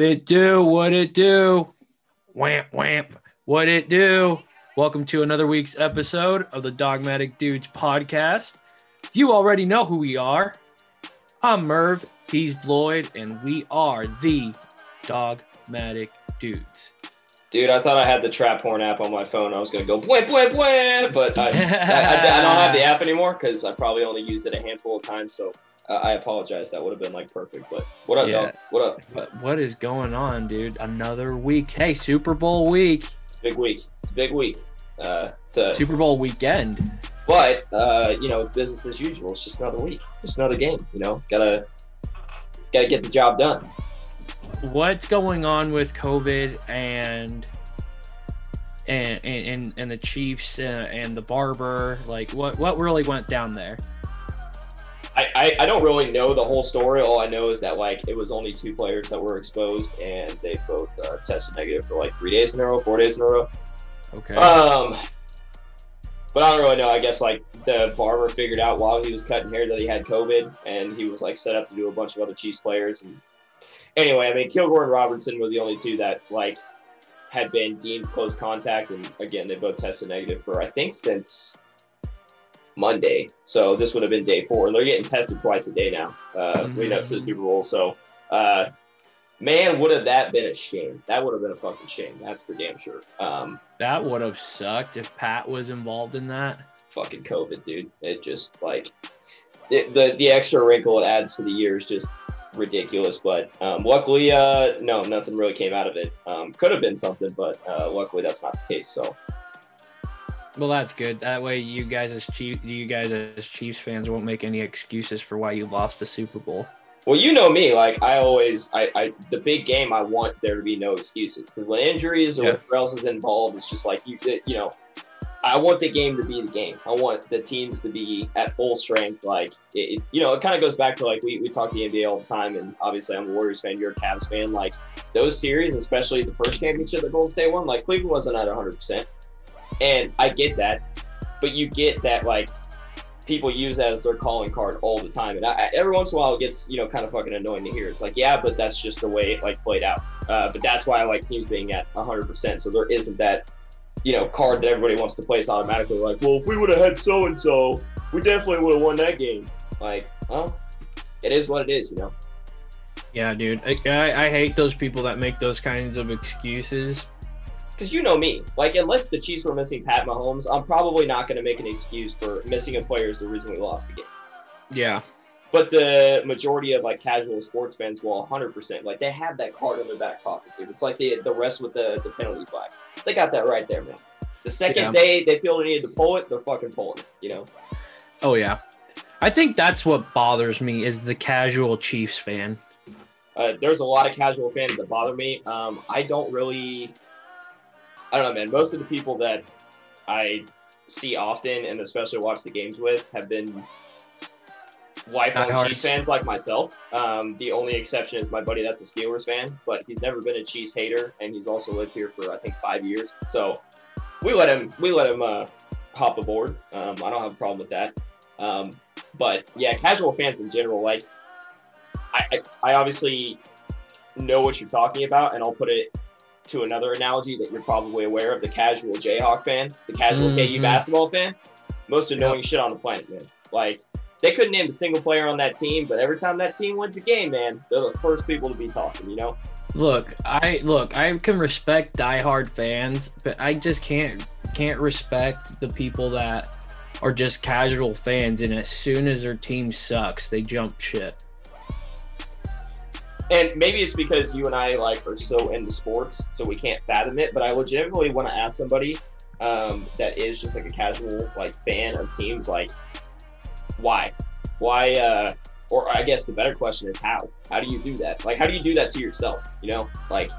What it do? What it do? Wamp wamp. What it do? Welcome to another week's episode of the Dogmatic Dudes podcast. You already know who we are. I'm Merv, he's Bloyd, and we are the Dogmatic Dudes. Dude, I thought I had the trap horn app on my phone. I was gonna go bwah bwah bwah, but I, I, I, I don't have the app anymore because I probably only used it a handful of times. So I apologize. That would have been like perfect. But what up, Yeah. dog? What up? What, what is going on, dude? Another week. Hey, Super Bowl week. Big week. It's a big week. Uh, it's a, Super Bowl weekend. but uh, you know, it's business as usual. It's just another week. Just another game. You know, gotta gotta get the job done. what's going on with COVID and and and, and the Chiefs uh, and the barber? Like, what what really went down there? I, I, don't really know the whole story. All I know is that like it was only two players that were exposed, and they both uh, tested negative for like three days in a row, four days in a row. Okay. Um, but I don't really know. I guess like the barber figured out while he was cutting hair that he had COVID, and he was like set up to do a bunch of other Chiefs players. And anyway, I mean, Kilgore and Robertson were the only two that like had been deemed close contact, and again, they both tested negative for I think since Monday. So this would have been day four. And They're getting tested twice a day now, uh, leading up to the Super Bowl. So. Uh, Man, would have that been a shame? That would have been a fucking shame. That's for damn sure. Um, that would have sucked if Pat was involved in that. fucking COVID, dude. It just like the the, the extra wrinkle it adds to the year is just ridiculous. But um, luckily, uh, no, nothing really came out of it. Um, could have been something, but uh, luckily that's not the case. So Well, that's good. That way, you guys as Chief, you guys as Chiefs fans won't make any excuses for why you lost the Super Bowl. well, you know me. Like I always, I, I the big game. I want there to be no excuses because when injuries or Yeah. whatever else is involved, it's just like you, you know. I want the game to be the game. I want the teams to be at full strength. Like, it, it- you know, it kind of goes back to like we, we talk the NBA all the time, and obviously I'm a Warriors fan, you're a Cavs fan. Like, those series, especially the first championship that Golden State won, like Cleveland wasn't at 100%. And I get that, but you get that, like, people use that as their calling card all the time. And I, every once in a while, it gets, you know, kind of fucking annoying to hear. It's like, yeah, but that's just the way it, like, played out. Uh, but that's why I like teams being at 100%. So there isn't that, you know, card that everybody wants to place automatically. Like, well, if we would have had so and so, we definitely would have won that game. Like, well, it is what it is, you know. Yeah, dude. I, I hate those people that make those kinds of excuses. Because you know me, like unless the Chiefs were missing Pat Mahomes, I'm probably not going to make an excuse for missing a player is the reason we lost the game. Yeah. But the majority of like casual sports fans will 100% like they have that card in their back pocket, dude. It's like the the rest with the the penalty flag. They got that right there, man. The second Yeah. they they feel they need to pull it, they're fucking pulling it. You know. Oh yeah. I think that's what bothers me is the casual Chiefs fan. Uh, there's a lot of casual fans that bother me. Um, I don't really, I don't know, man. Most of the people that I see often and especially watch the games with have been lifelong. Chiefs fans like myself. Um, the only exception is my buddy that's a Steelers fan, but he's never been a Chiefs hater, and he's also lived here for I think five years. So we let him, we let him uh, hop aboard. Um, I don't have a problem with that. Um, but yeah, casual fans in general, like I, I, I obviously know what you're talking about, and I'll put it to another analogy that you're probably aware of: the casual Jayhawk fan, the casual KU Mhm. basketball fan. Most annoying shit on the planet, man. Like they couldn't name a single player on that team, but every time that team wins a game, man, they're the first people to be talking. You know? Look, I look, I can respect diehard fans, but I just can't can't respect the people that are just casual fans and as soon as their team sucks, they jump ship. And maybe it's because you and I like are so into sports, so we can't fathom it. But I legitimately want to ask somebody um, that is just like a casual like fan of teams, like why, why, uh, or I guess the better question is how. How do you do that? Like, how do you do that to yourself? You know, like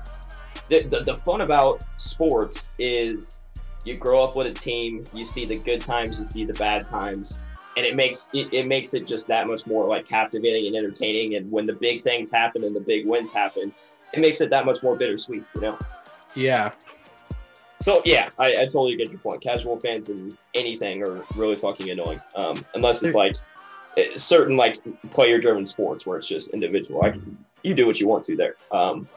the the, the fun about sports is you grow up with a team, you see the good times, you see the bad times, and it makes it, it makes it just that much more like captivating and entertaining. And when the big things happen and the big wins happen, it makes it that much more bittersweet, you know. Yeah. So yeah, I, I totally get your point. Casual fans and anything are really fucking annoying, um, unless it's like eh, certain like player-driven sports where it's just individual. Like you do what you want to there. Um,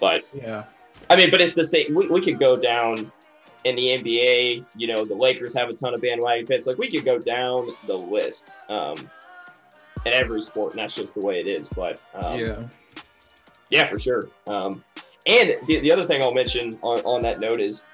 But Yeah. I mean, but it's the same. We, we could go down in the NBA. You know, the Lakers have a ton of bandwagon fans. Like we could go down the list um, in every sport, and that's just the way it is. But um, yeah. yeah, for sure. Um, and the, the other thing I'll mention on, on that note is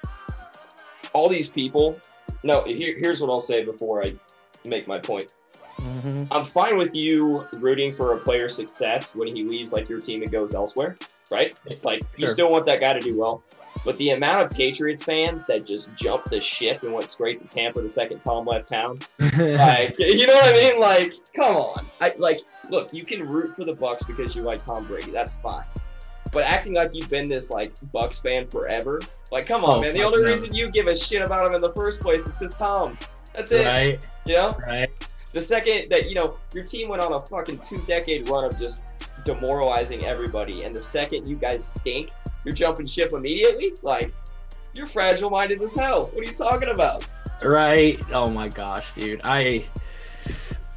all these people. No, here, here's what I'll say before I make my point. hmm I'm fine with you rooting for a player's success when he leaves like your team and goes elsewhere, right? Like you still want that guy to do well. But the amount of Patriots fans that just jumped the ship and went straight to Tampa the second Tom left town, like you know what I mean? Like, come on. I like look, you can root for the Bucs because you like Tom Brady. That's fine. But acting like you've been this like Bucs fan forever, like come on, Oh, man. The only no. reason you give a shit about him in the first place is because Tom. That's it. right. You know? Right. The second that you know your team went on a fucking two decade run of just demoralizing everybody, and the second you guys stink, you're jumping ship immediately. Like you're fragile minded as hell. What are you talking about? Right. Oh my gosh, dude. I.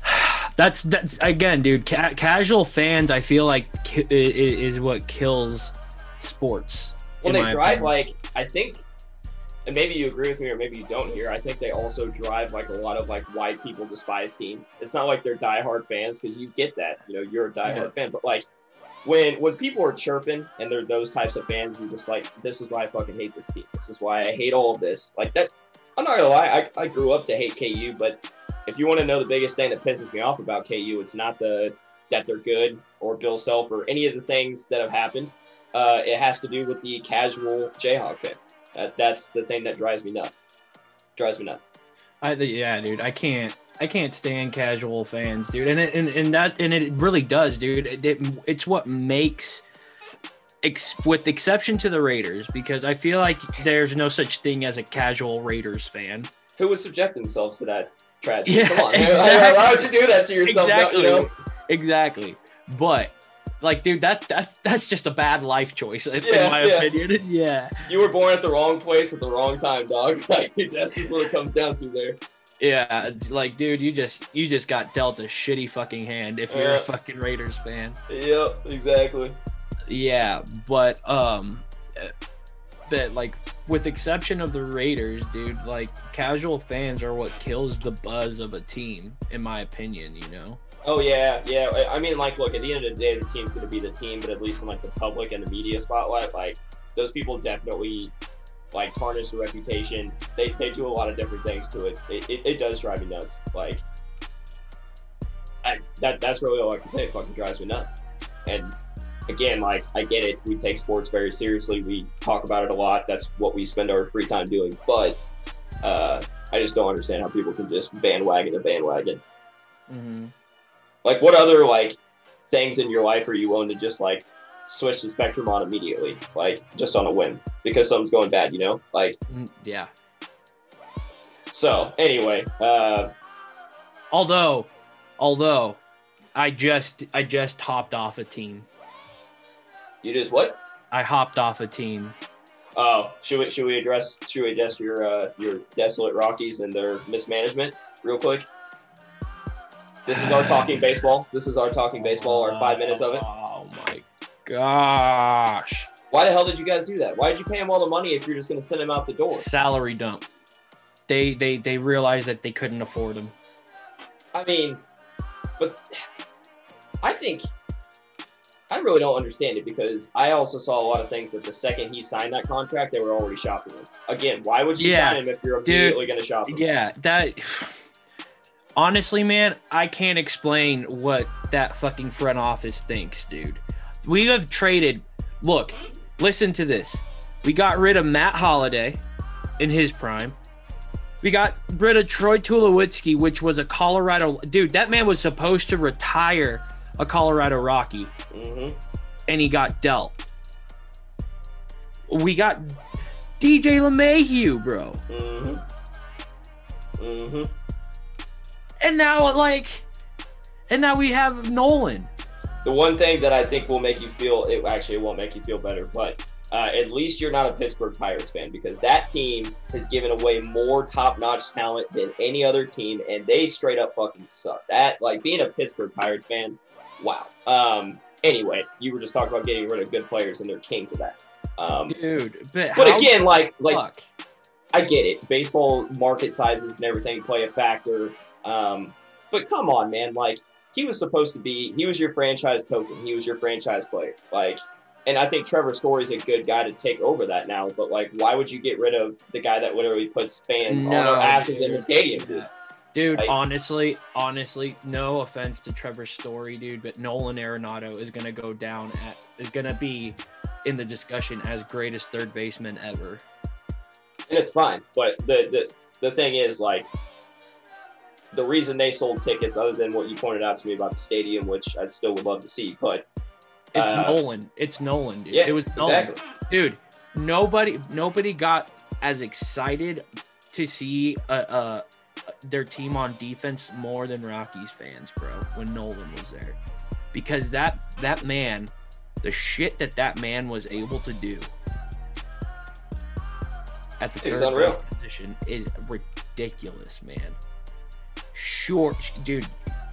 That's that's again, dude. Ca- casual fans, I feel like ki- is what kills sports. When they drive, opinion. like I think, and maybe you agree with me or maybe you don't here. I think they also drive like a lot of like why people despise teams. It's not like they're diehard fans because you get that. You know, you're a diehard Yeah. fan, but like. When, when people are chirping and they're those types of fans, you're just like, this is why I fucking hate this team. This is why I hate all of this. Like that, I'm not gonna lie, I, I grew up to hate KU, but if you want to know the biggest thing that pisses me off about KU, it's not the that they're good or Bill Self or any of the things that have happened. Uh, it has to do with the casual Jayhawk fan. That, that's the thing that drives me nuts. Drives me nuts. I yeah, dude. I can't. I can't stand casual fans, dude. And it, and, and that and it really does, dude. It, it- it's what makes. Ex, with exception to the Raiders, because I feel like there's no such thing as a casual Raiders fan. Who would subject themselves to that tragedy? Yeah, Come on, exactly. why would you do that to yourself? exactly, You know? exactly. But like, dude, that that's that's just a bad life choice, in Yeah, my yeah. opinion. Yeah, You were born at the wrong place at the wrong time, dog. Like that's just what it comes down to there. Yeah. Like, dude, you just you just got dealt a shitty fucking hand if you're Yeah. a fucking Raiders fan. Yep, exactly. Yeah, but um, that like with exception of the Raiders, dude, like casual fans are what kills the buzz of a team, in my opinion. You know. Oh yeah, yeah. I- I mean, like, look, at the end of the day, the team's going to be the team, but at least in like the public and the media spotlight, like those people definitely like tarnish the reputation. They, they do a lot of different things to it. It, it, it does drive me nuts. Like, I, that that's really all I can say. It fucking drives me nuts. And again, like, I get it. We take sports very seriously. We talk about it a lot. That's what we spend our free time doing. But uh, I just don't understand how people can just bandwagon a bandwagon. Mm-hmm. Like, what other like things in your life are you willing to just like switch the spectrum on immediately, like just on a whim because something's going bad, you know? Like, Yeah. so anyway, uh, Although, although, I just I just hopped off a team. you just what? I hopped off a team. Oh, should we should we address should we address your uh, your desolate Rockies and their mismanagement real quick? This is our talking baseball. This is our talking baseball. Our five minutes of it. Oh my gosh. Why the hell did you guys do that? Why did you pay him all the money if you're just going to send him out the door? Salary dump. They they they realized that they couldn't afford him. I mean, but I think I really don't understand it because I also saw a lot of things that the second he signed that contract, they were already shopping him. Again, why would you Yeah, sign him if you're immediately going to shop him? Yeah, that. Honestly, man, I can't explain what that fucking front office thinks, dude. We have traded. Look, listen to this. We got rid of Matt Holliday in his prime. We got rid of Troy Tulowitzki, which was a Colorado dude. That man was supposed to retire a Colorado Rocky, hmm and he got dealt. We got DJ LeMahieu, bro. hmm hmm And now, like, and now we have Nolan. The one thing that I think will make you feel it actually won't make you feel better, but uh, at least you're not a Pittsburgh Pirates fan because that team has given away more top-notch talent than any other team, and they straight up fucking suck. That like being a Pittsburgh Pirates fan, wow. Um, Anyway, you were just talking about getting rid of good players, and they're kings of that. Um, dude. But, but again, like like fuck? I get it. Baseball market sizes and everything play a factor. Um, but come on, man. Like he was supposed to be. He was your franchise token. He was your franchise player. Like, and I think Trevor Story's a good guy to take over that now. But like, why would you get rid of the guy that literally puts fans on No, their asses in the stadium? Dude? Dude, Like- honestly, honestly, no offense to Trevor Story, dude, but Nolan Arenado is gonna go down at is gonna be in the discussion as greatest third baseman ever. and it's fine. But the the the thing is, like, the reason they sold tickets, other than what you pointed out to me about the stadium, which I still would love to see, but It's Uh, Nolan. It's Nolan, dude. yeah, it was Nolan. exactly. dude. Nobody, nobody got as excited to see uh, uh their team on defense more than Rockies fans, bro. When Nolan was there, because that that man, the shit that that man was able to do at the It third position is ridiculous, man. Short, dude.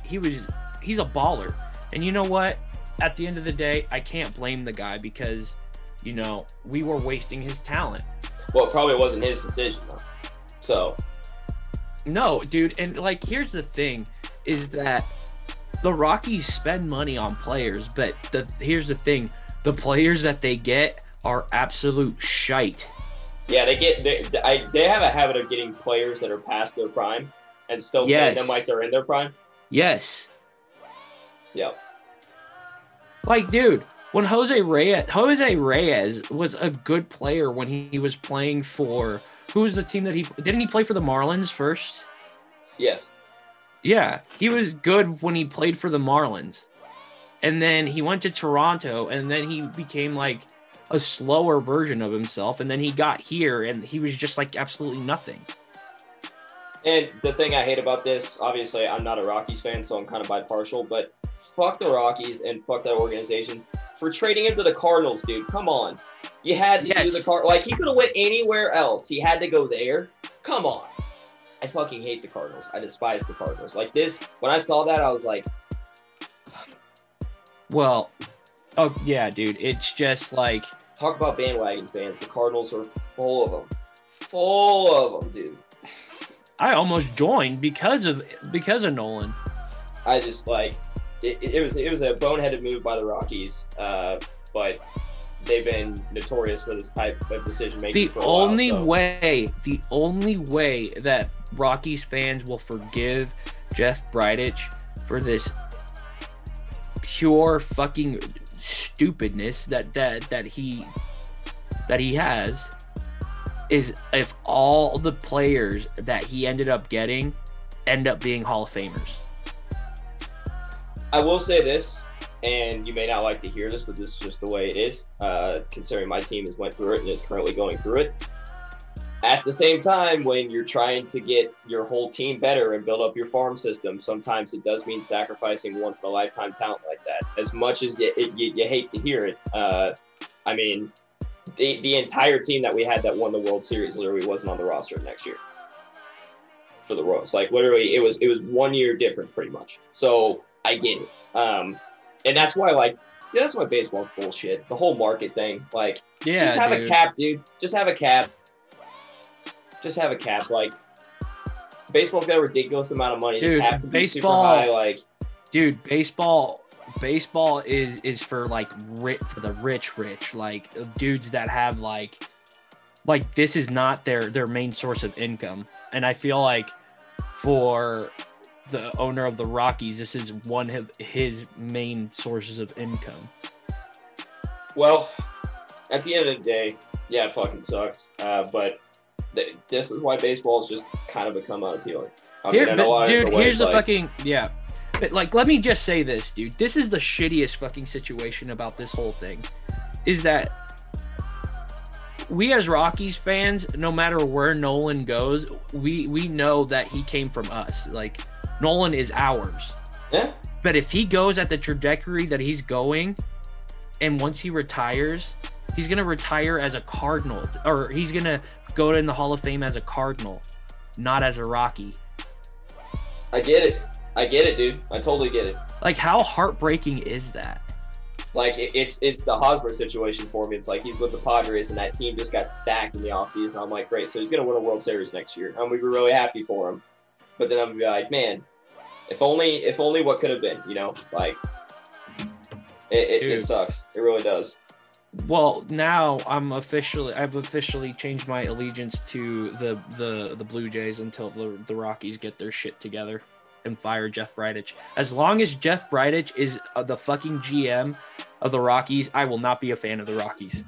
He was he's a baller, and you know what? At the end of the day, I can't blame the guy because you know, we were wasting his talent. Well, it probably wasn't his decision though. So No, dude, and like here's the thing is that the Rockies spend money on players, but the here's the thing, the players that they get are absolute shite. yeah, they get they, I, they have a habit of getting players that are past their prime and still Yes. them like they're in their prime. Yes. Yep. Like, dude, when Jose Reyes Jose Reyes was a good player when he was playing for who was the team that he didn't he play for the Marlins first? Yes. Yeah, he was good when he played for the Marlins. And then he went to Toronto and then he became like a slower version of himself and then he got here and he was just like absolutely nothing. And the thing I hate about this, obviously, I'm not a Rockies fan, so I'm kind of bipartial, but fuck the Rockies and fuck that organization for trading him to the Cardinals, dude. Come on. You had to do the Card like he could have went anywhere else. He had to go there. Come on. I fucking hate the Cardinals. I despise the Cardinals. Like this, when I saw that, I was like, Well, oh yeah, dude, it's just like talk about bandwagon fans. The Cardinals are full of them. Full of them, dude. I almost joined because of because of Nolan. I just like it, it was it was a boneheaded move by the Rockies, uh, but they've been notorious for this type of decision making. The for a while, only so- way, the only way that Rockies fans will forgive Jeff Bridich for this pure fucking stupidness that that that he that he has is if all the players that he ended up getting end up being Hall of Famers. I will say this, and you may not like to hear this, but this is just the way it is. Uh, considering my team has went through it and is currently going through it. At the same time, when you're trying to get your whole team better and build up your farm system, sometimes it does mean sacrificing once in a lifetime talent like that. As much as you, you, you hate to hear it, uh, I mean, the the entire team that we had that won the World Series literally wasn't on the roster next year for the Royals. Like literally, it was it was one year difference pretty much. So I get it. Um, and that's why like that's why baseball's bullshit. The whole market thing. Like Yeah, just have dude. a cap, dude. Just have a cap. Just have a cap. Like baseball's got a ridiculous amount of money. Dude, the cap could be super baseball- high. Like dude baseball baseball is is for like rich for the rich rich like dudes that have like like this is not their their main source of income and i feel like for the owner of the rockies this is one of his main sources of income Well, at the end of the day, yeah, it fucking sucks. Uh, but th- this is why baseball's just kind of become unappealing. I Here, mean, know but dude, here's the like- fucking yeah. But like, let me just say this, dude. This is the shittiest fucking situation about this whole thing, is that we as Rockies fans, no matter where Nolan goes, we we know that he came from us. Like Nolan is ours. Yeah, But if he goes at the trajectory that he's going, and once he retires, he's gonna retire as a Cardinal, or he's gonna go in the Hall of Fame as a Cardinal, not as a Rocky. I get it. I get it, dude. I totally get it. Like, how heartbreaking is that? Like it, it's it's the Hosmer situation for me. It's like he's with the Padres and that team just got stacked in the offseason. I'm like, great, so he's gonna win a World Series next year. I'm gonna be really happy for him. But then I'm gonna be like, man, if only if only what could have been, you know, like it, it, it sucks. It really does. Well, now I'm officially I've officially changed my allegiance to the the the Blue Jays until the the Rockies get their shit together and fire Jeff Bridich. As long as Jeff Bridich is uh, the fucking GM of the Rockies, I will not be a fan of the Rockies.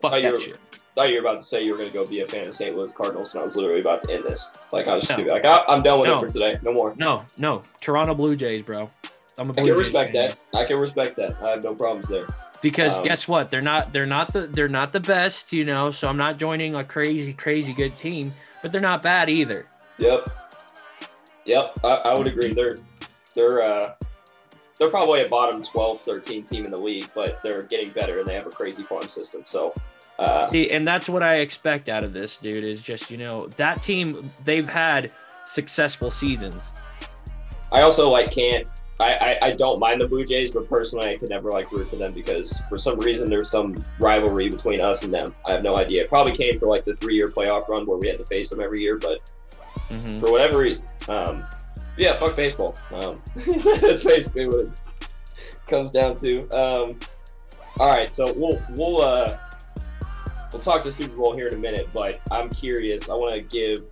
Fuck that shit. thought you were about to say you were going to go be a fan of St. Louis Cardinals, and I was literally about to end this. Like I was just No. be like, "Ah, I'm done with No. it for today. No more. No, no, Toronto Blue Jays, bro. I'm a I Blue can Jays respect fan. that. I can respect that. I have no problems there. because Um, guess what? They're not they're not the they're not the best, you know. So I'm not joining a crazy crazy good team, but they're not bad either. Yep. Yep. I, I would agree. They're they're uh they're probably a bottom 12, 13 team in the league, but they're getting better and they have a crazy farm system. So uh See, and that's what I expect out of this, dude. Is just you know that team they've had successful seasons. I also like can't I, I, I don't mind the Blue Jays, but personally I could never like root for them because for some reason there's some rivalry between us and them. I have no idea. It probably came for like the three year playoff run where we had to face them every year, but Mhm. for whatever reason. Um, yeah, fuck baseball. Um, that's basically what it comes down to. Um, all right, so we'll we'll uh, we'll talk the Super Bowl here in a minute, but I'm curious. I want to give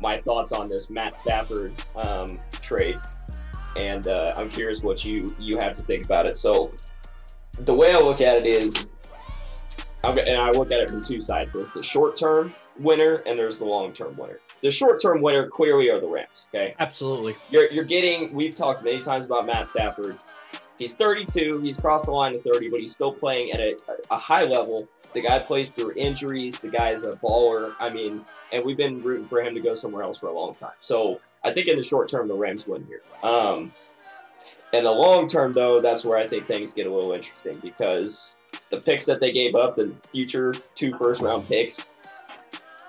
my thoughts on this Matt Stafford um, trade, and uh, I'm curious what you you have to think about it. So the way I look at it is, and I look at it from two sides. There's the short term winner, and there's the long term winner. The short term winner clearly are the Rams. Okay, Absolutely. you're you're getting. We've talked many times about Matt Stafford. He's 32. He's crossed the line to 30, but he's still playing at a, a high level. The guy plays through injuries. The guy is a baller. I mean, and we've been rooting for him to go somewhere else for a long time. So I think in the short term, the Rams win here. Um, in the long term, though, that's where I think things get a little interesting because the picks that they gave up, the future two first round picks,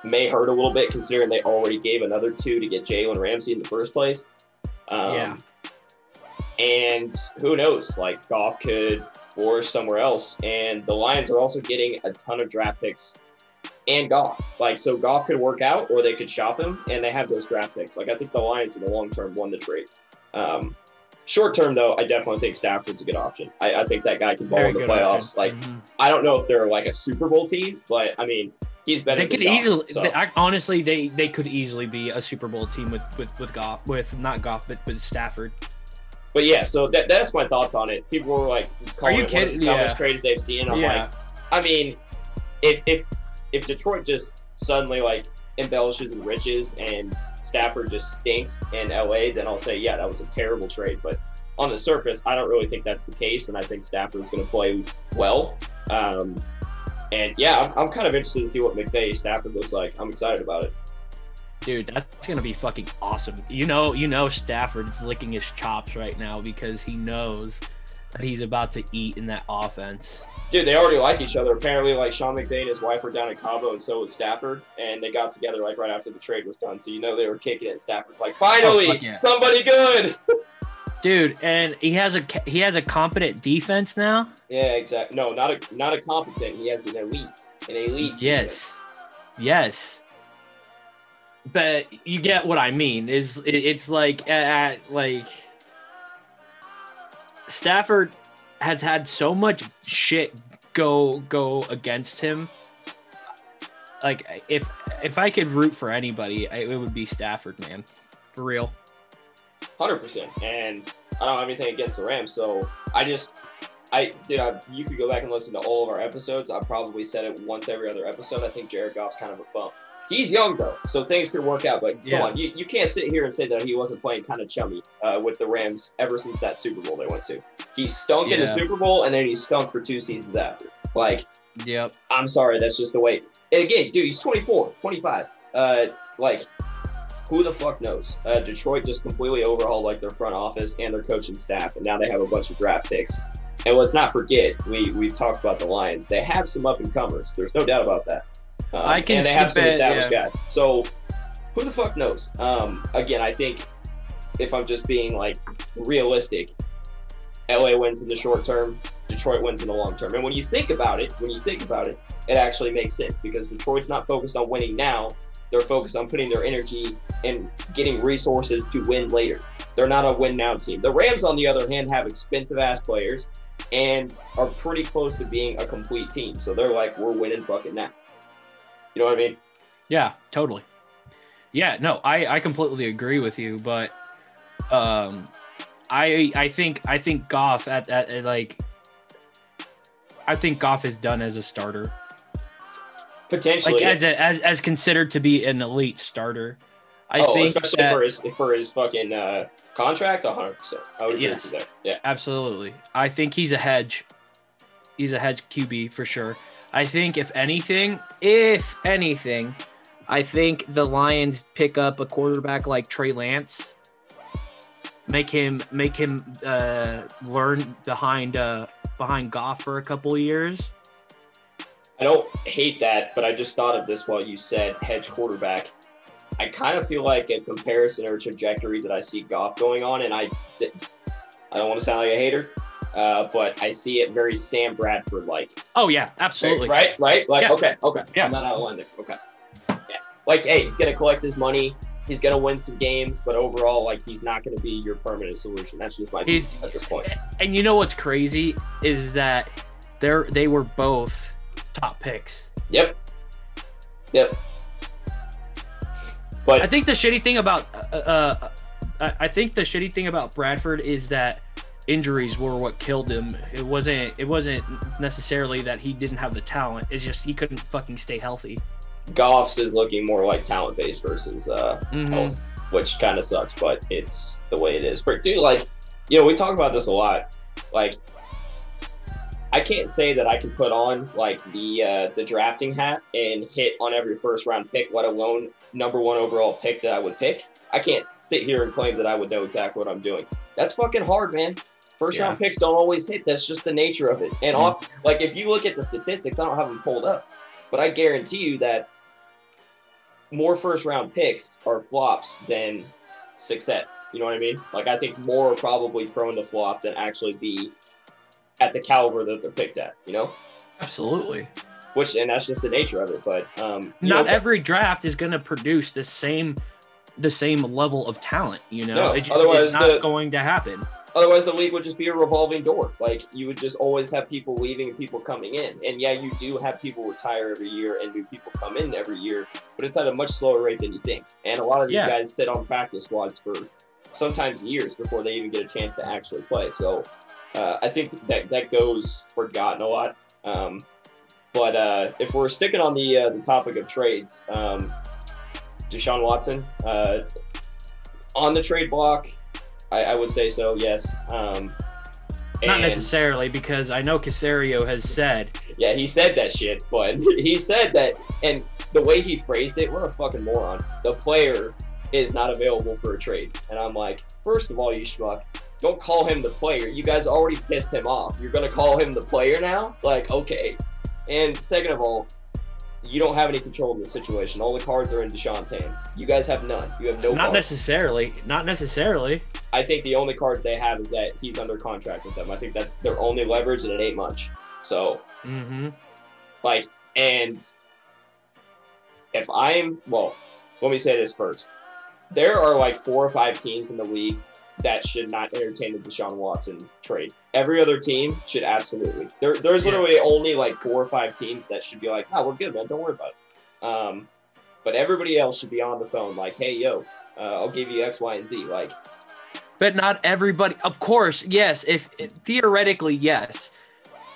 may hurt a little bit considering they already gave another two to get Jalen Ramsey in the first place. Um, Yeah. And who knows? Like Goff could or somewhere else. And the Lions are also getting a ton of draft picks and Goff. Like so, Goff could work out, or they could shop him, and they have those draft picks. Like I think the Lions in the long term won the trade. Um, short term though, I definitely think Stafford's a good option. I, I think that guy can ball Very in the playoffs. option. Like Mhm. I don't know if they're like a Super Bowl team, but I mean he's better. they than could Goff, easily. so. they- I, honestly, they they could easily be a Super Bowl team with with with Goff, with not Goff, but with Stafford. But yeah, so that, that's my thoughts on it. People were like, calling you it one of kidding? the dumbest Yeah. trades they've seen. I'm Yeah. like, I mean, if if if Detroit just suddenly like embellishes and riches and Stafford just stinks in LA, then I'll say, yeah, that was a terrible trade. But on the surface, I don't really think that's the case, and I think Stafford's going to play well. Um, and yeah, I'm, I'm kind of interested to see what McVay Stafford looks like. I'm excited about it. Dude, that's gonna be fucking awesome. You know, you know, Stafford's licking his chops right now because he knows that he's about to eat in that offense. Dude, they already like each other. Apparently, like Sean McVay and his wife were down in Cabo, and so was Stafford, and they got together like right after the trade was done. So you know they were kicking it. Stafford's like, finally, Oh, yeah. somebody good. Dude, and he has a he has a competent defense now. yeah, exactly. No, not a not a competent. He has an elite, an elite. Yes, yes. But you get what I mean. Is it, it's like at like Stafford has had so much shit go go against him. Like if if I could root for anybody, it would be Stafford, man, for real. Hundred percent. And I don't have anything against the Rams, so I just. I did. I, you could go back and listen to all of our episodes. I probably said it once every other episode. I think Jared Goff's kind of a bump. He's young though, so things could work out. But Yeah. come on, you, you can't sit here and say that he wasn't playing kind of chummy uh, with the Rams ever since that Super Bowl they went to. He stunk in the Super Bowl, and then he stunk for two seasons after. Like, Yep. I'm sorry, that's just the way. And again, dude, he's 24, 25. Uh, like, who the fuck knows? Uh, Detroit just completely overhauled like their front office and their coaching staff, and now they have a bunch of draft picks. And let's not forget, we we've talked about the Lions. They have some up and comers. There's no doubt about that. Um, I can and they have some that, established guys. So who the fuck knows? Um, again, I think if I'm just being like realistic, LA wins in the short term. Detroit wins in the long term. And when you think about it, when you think about it, it actually makes sense because Detroit's not focused on winning now. They're focused on putting their energy and getting resources to win later. They're not a win now team. The Rams, on the other hand, have expensive ass players and are pretty close to being a complete team. So they're like, we're winning fucking now. You know what I mean? Yeah, totally. Yeah, no, I I completely agree with you, but um I I think I think Goff at at, at like I think Goff is done as a starter. Potentially, Like as a, as as considered to be an elite starter. I oh, think especially that- for his for his fucking uh, contract, 100. percent I would agree Yes. with there. Yeah, Absolutely. I think he's a hedge. He's a hedge QB for sure. I think if anything, if anything, I think the Lions pick up a quarterback like Trey Lance. Make him make him uh, learn behind uh, behind Goff for a couple years. I don't hate that, but I just thought of this while you said hedge quarterback. I kind of feel like a comparison or trajectory that I see Goff going on, and I, I don't want to sound like a hater, uh, but I see it very Sam Bradford like. Oh yeah, absolutely. Right, right. Like, Yeah. okay, okay. Yeah. I'm not out of line there. Okay. Yeah. Like, hey, he's gonna collect his money. He's gonna win some games, but overall, like, he's not gonna be your permanent solution. That's just my He's- at this point. And you know what's crazy is that they're they were both top picks. Yep. Yep. But I think the shitty thing about uh, uh, I I think the shitty thing about Bradford is that injuries were what killed him. It wasn't it wasn't necessarily that he didn't have the talent. It's just he couldn't fucking stay healthy. Goff's is looking more like talent based versus uh, Mhm. health, which kind of sucks, but it's the way it is. But dude, like, you know, we talk about this a lot. Like, I can't say that I can put on like the uh, the drafting hat and hit on every first round pick, let alone number one overall pick that I would pick. I can't sit here and claim that I would know exactly what I'm doing. That's fucking hard, man. First Yeah. round picks don't always hit. That's just the nature of it. And Mhm. off, like if you look at the statistics, I don't have them pulled up, but I guarantee you that more first round picks are flops than success. You know what I mean? Like I think more are probably prone to flop than actually be at the caliber that they're picked at. You know, Absolutely. which and that's just the nature of it. But um, Not know, every draft is going to produce the same the same level of talent, you know. No, It otherwise it's not the- going to happen. Otherwise, the league would just be a revolving door. Like you would just always have people leaving and people coming in. And yeah, you do have people retire every year and new people come in every year, but it's at a much slower rate than you think. And a lot of these Yeah. guys sit on practice squads for sometimes years before they even get a chance to actually play. So uh, I think that that goes forgotten a lot. Um, but uh, if we're sticking on the uh, the topic of trades, um, Deshaun Watson uh, on the trade block. I, I would say so. Yes. Um, Not necessarily because I know Caserio has said Yeah, he said that shit, but he said that, and the way he phrased it, what a fucking moron. The player is not available for a trade, and I'm like, first of all, you schmuck, don't call him the player. You guys already pissed him off. You're gonna call him the player now? Like, okay. And second of all, you don't have any control in the situation. All the cards are in Deshaun's hand. You guys have none. You have no. not cards. necessarily, not necessarily. I think the only cards they have is that he's under contract with them. I think that's their only leverage, and it ain't much. So, mm-hmm. like, and if I'm, well, let me say this first. There are like four or five teams in the league that should not entertain the Deshaun Watson trade. Every other team should absolutely. There, there's literally only like four or five teams that should be like, oh, we're good, man. Don't worry about it. Um, but everybody else should be on the phone, like, hey, yo, uh, I'll give you X, Y, and Z. Like, But not everybody. Of course, yes. If theoretically, yes.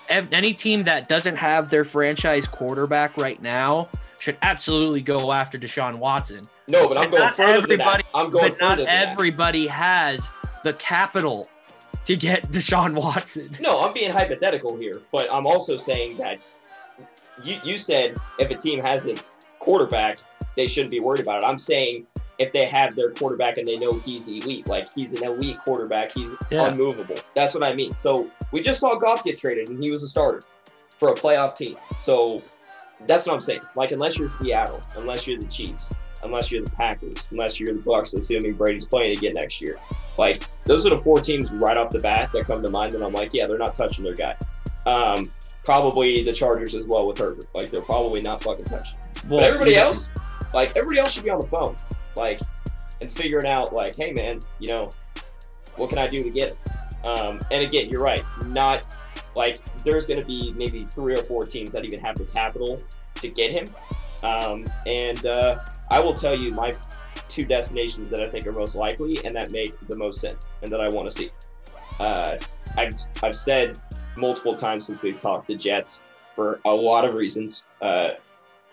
Any team that doesn't have their franchise quarterback right now should absolutely go after Deshaun Watson. No, but I'm But going not further than everybody- that. I'm going but not further that. everybody has the capital to get Deshaun Watson. No, I'm being hypothetical here, but I'm also saying that you, you said if a team has its quarterback, they shouldn't be worried about it. I'm saying if they have their quarterback and they know he's elite, like he's an elite quarterback, he's Yeah. unmovable. That's what I mean. So we just saw Goff get traded and he was a starter for a playoff team. So that's what I'm saying. Like unless you're Seattle, unless you're the Chiefs, unless you're the Packers, unless you're the Bucs, assuming Brady's playing again next year. Like those are the four teams right off the bat that come to mind, and I'm like, yeah, they're not touching their guy. Um, probably the Chargers as well with Herbert. Like they're probably not fucking touching. Well, but everybody yeah. else, like everybody else should be on the phone, like, and figuring out like, hey man, you know, what can I do to get it? Um, and again, you're right. Not like there's going to be maybe three or four teams that even have the capital to get him. Um, and uh, I will tell you my two destinations that I think are most likely and that make the most sense and that I want to see. Uh, I've I've said multiple times since we've talked the Jets for a lot of reasons. Uh,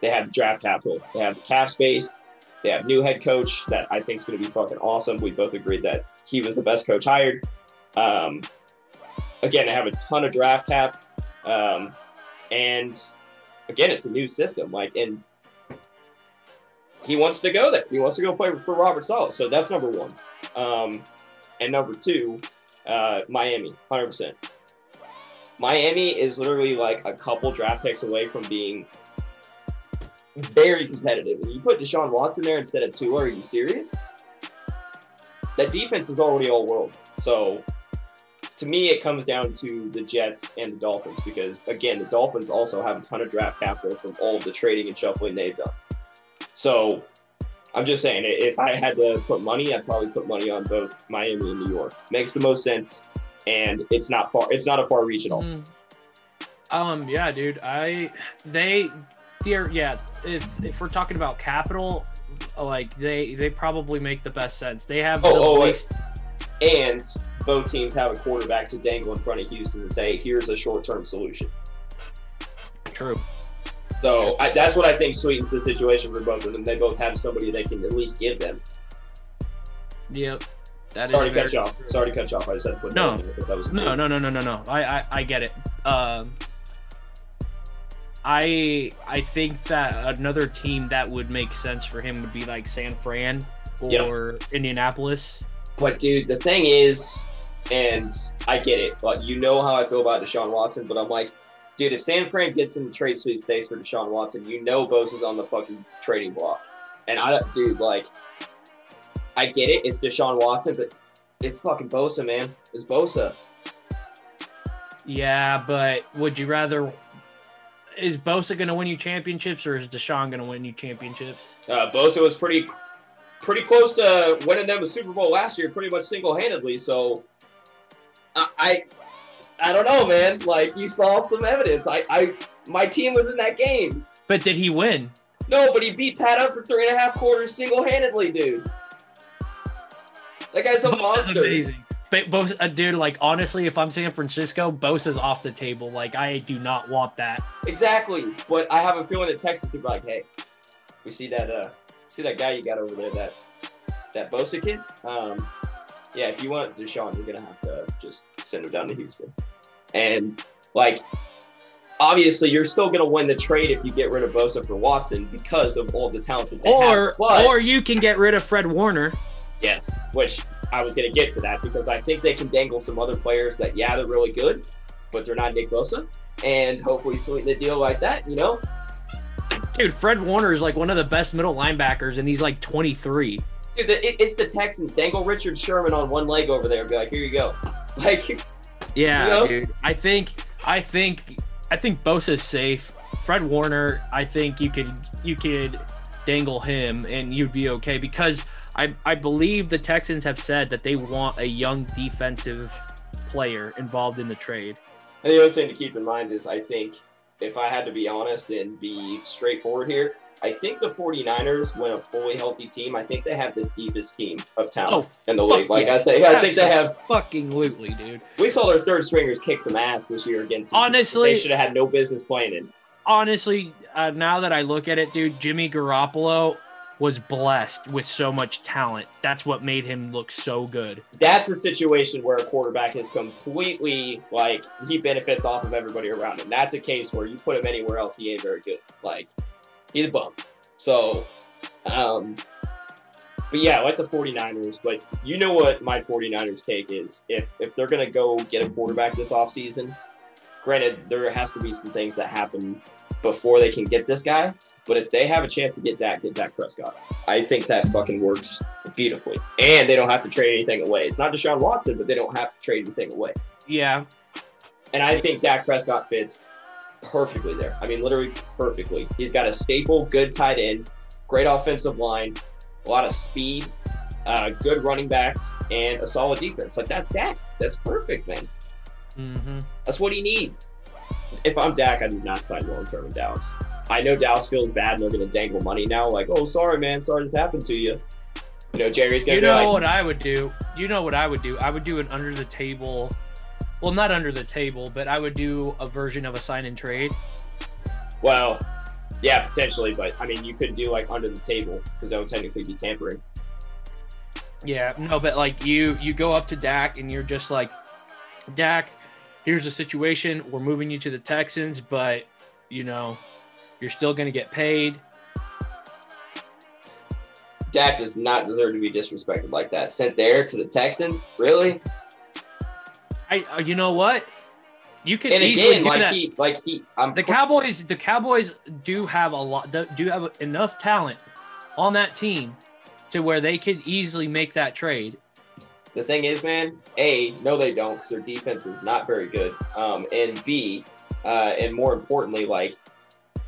they have the draft capital, they have the cap space, they have new head coach that I think is going to be fucking awesome. We both agreed that he was the best coach hired. Um, again, they have a ton of draft cap, um, and again, it's a new system. Like, and he wants to go there. He wants to go play for Robert Saleh. So that's number one. Um, and number two, uh, Miami, hundred percent. Miami is literally like a couple draft picks away from being very competitive. And you put Deshaun Watson there instead of Tua. Are you serious? That defense is already all world. So to me, it comes down to the Jets and the Dolphins because again, the Dolphins also have a ton of draft capital from all of the trading and shuffling they've done. So I'm just saying, if I had to put money, I'd probably put money on both Miami and New York. Makes the most sense, and it's not far. It's not a far reach at all. Mm. Um, yeah, dude. I they dear yeah, if if we're talking about capital, like they they probably make the best sense. They have Oh, the oh, least And both teams have a quarterback to dangle in front of Houston and say, "Here's a short-term solution." true. So I, that's what I think sweetens the situation for both of them. They both have somebody they can at least give them. Yep. That is Sorry to very cut you off. Sorry to cut you off. I just had to put No. that in. I thought that was No, no, no, no, no, no. I, I, I get it. Um, I, I think that another team that would make sense for him would be like San Fran or Indianapolis. But dude, the thing is, and I get it. Like you know how I feel about Deshaun Watson, but I'm like, dude, if San Fran gets in the trade sweepstakes for Deshaun Watson, you know Bosa is on the fucking trading block. And I, dude, like, I get it. It's Deshaun Watson, but it's fucking Bosa, man. It's Bosa. Yeah, but would you rather? Is Bosa going to win you championships, or is Deshaun going to win you championships? Uh, Bosa was pretty, pretty close to winning them a Super Bowl last year, pretty much single-handedly. So, I, I, I don't know, man. Like you saw some evidence. I, I, my team was in that game. But did he win? No, but he beat Pat up for three and a half quarters single-handedly, dude. That guy's a Bosa's monster. amazing. But Bosa, uh, dude, like honestly, if I'm San Francisco, Bosa's off the table. Like I do not want that. Exactly. But I have a feeling that Texas could be like, hey, we see that uh see that guy you got over there, that that Bosa kid? Um yeah, if you want Deshaun, you're gonna have to just send him down to Houston. And like obviously you're still gonna win the trade if you get rid of Bosa for Watson because of all the talent that they Or have. But or you can get rid of Fred Warner. Yes, which I was going to get to that because I think they can dangle some other players that, yeah, they're really good, but they're not Nick Bosa. And hopefully sweeten the deal like that, you know? Dude, Fred Warner is like one of the best middle linebackers, and he's like 23. Dude, the, it's the Texans. Dangle Richard Sherman on one leg over there and be like, here you go. Like, Yeah, You know? dude. I think I think I think Bosa's safe. Fred Warner, I think you could you could dangle him and you'd be okay because I I believe the Texans have said that they want a young defensive player involved in the trade. and the other thing to keep in mind is I think if I had to be honest and be straightforward here, I think the 49ers, when a fully healthy team, I think they have the deepest team of talent Oh, in the league. Like yes. I think, I think they have. Fucking lootly, dude. We saw their third stringers kick some ass this year against. Honestly- they should have had no business playing in. Honestly, uh, now that I look at it, dude, Jimmy Garoppolo was blessed with so much talent. That's what made him look so good. that's a situation where a quarterback is completely like he benefits off of everybody around him. That's a case where you put him anywhere else, he ain't very good. Like he's a bum. So, um, but yeah, I like the 49ers. But you know what my 49ers take is if if they're gonna go get a quarterback this offseason, granted there has to be some things that happen before they can get this guy. But if they have a chance to get that, get Dak Prescott. I think that fucking works beautifully. And they don't have to trade anything away. It's not Deshaun Watson, but they don't have to trade anything away. Yeah. And I think Dak Prescott fits perfectly there. I mean, literally perfectly. He's got a staple, good tight end, great offensive line, a lot of speed, uh, good running backs, and a solid defense. Like that's Dak. That's perfect, man. Mm-hmm. That's what he needs. If I'm Dak, I do not sign long term in Dallas. I know Dallas feels bad and they're going to dangle money now. Like, oh, sorry, man, sorry this happened to you. You know, Jerry's going You to be know like, what I would do? You know what I would do? I would do an under the table. Well, not under the table, but I would do a version of a sign and trade. well, yeah, potentially, but I mean, you could do like under the table because that would technically be tampering. Yeah, no, but like you you go up to Dak and you're just like, Dak, here's the situation. We're moving you to the Texans, but you know, you're still gonna get paid. Dak does not deserve to be disrespected like that. Sent there to the Texans, really? I uh, you know what? You can And easily again, do like that. he, like he, I'm the Cowboys the Cowboys do have a lot do have enough talent on that team to where they could easily make that trade. The thing is, man, A, no, they don't because their defense is not very good. Um, and B, uh, and more importantly, like,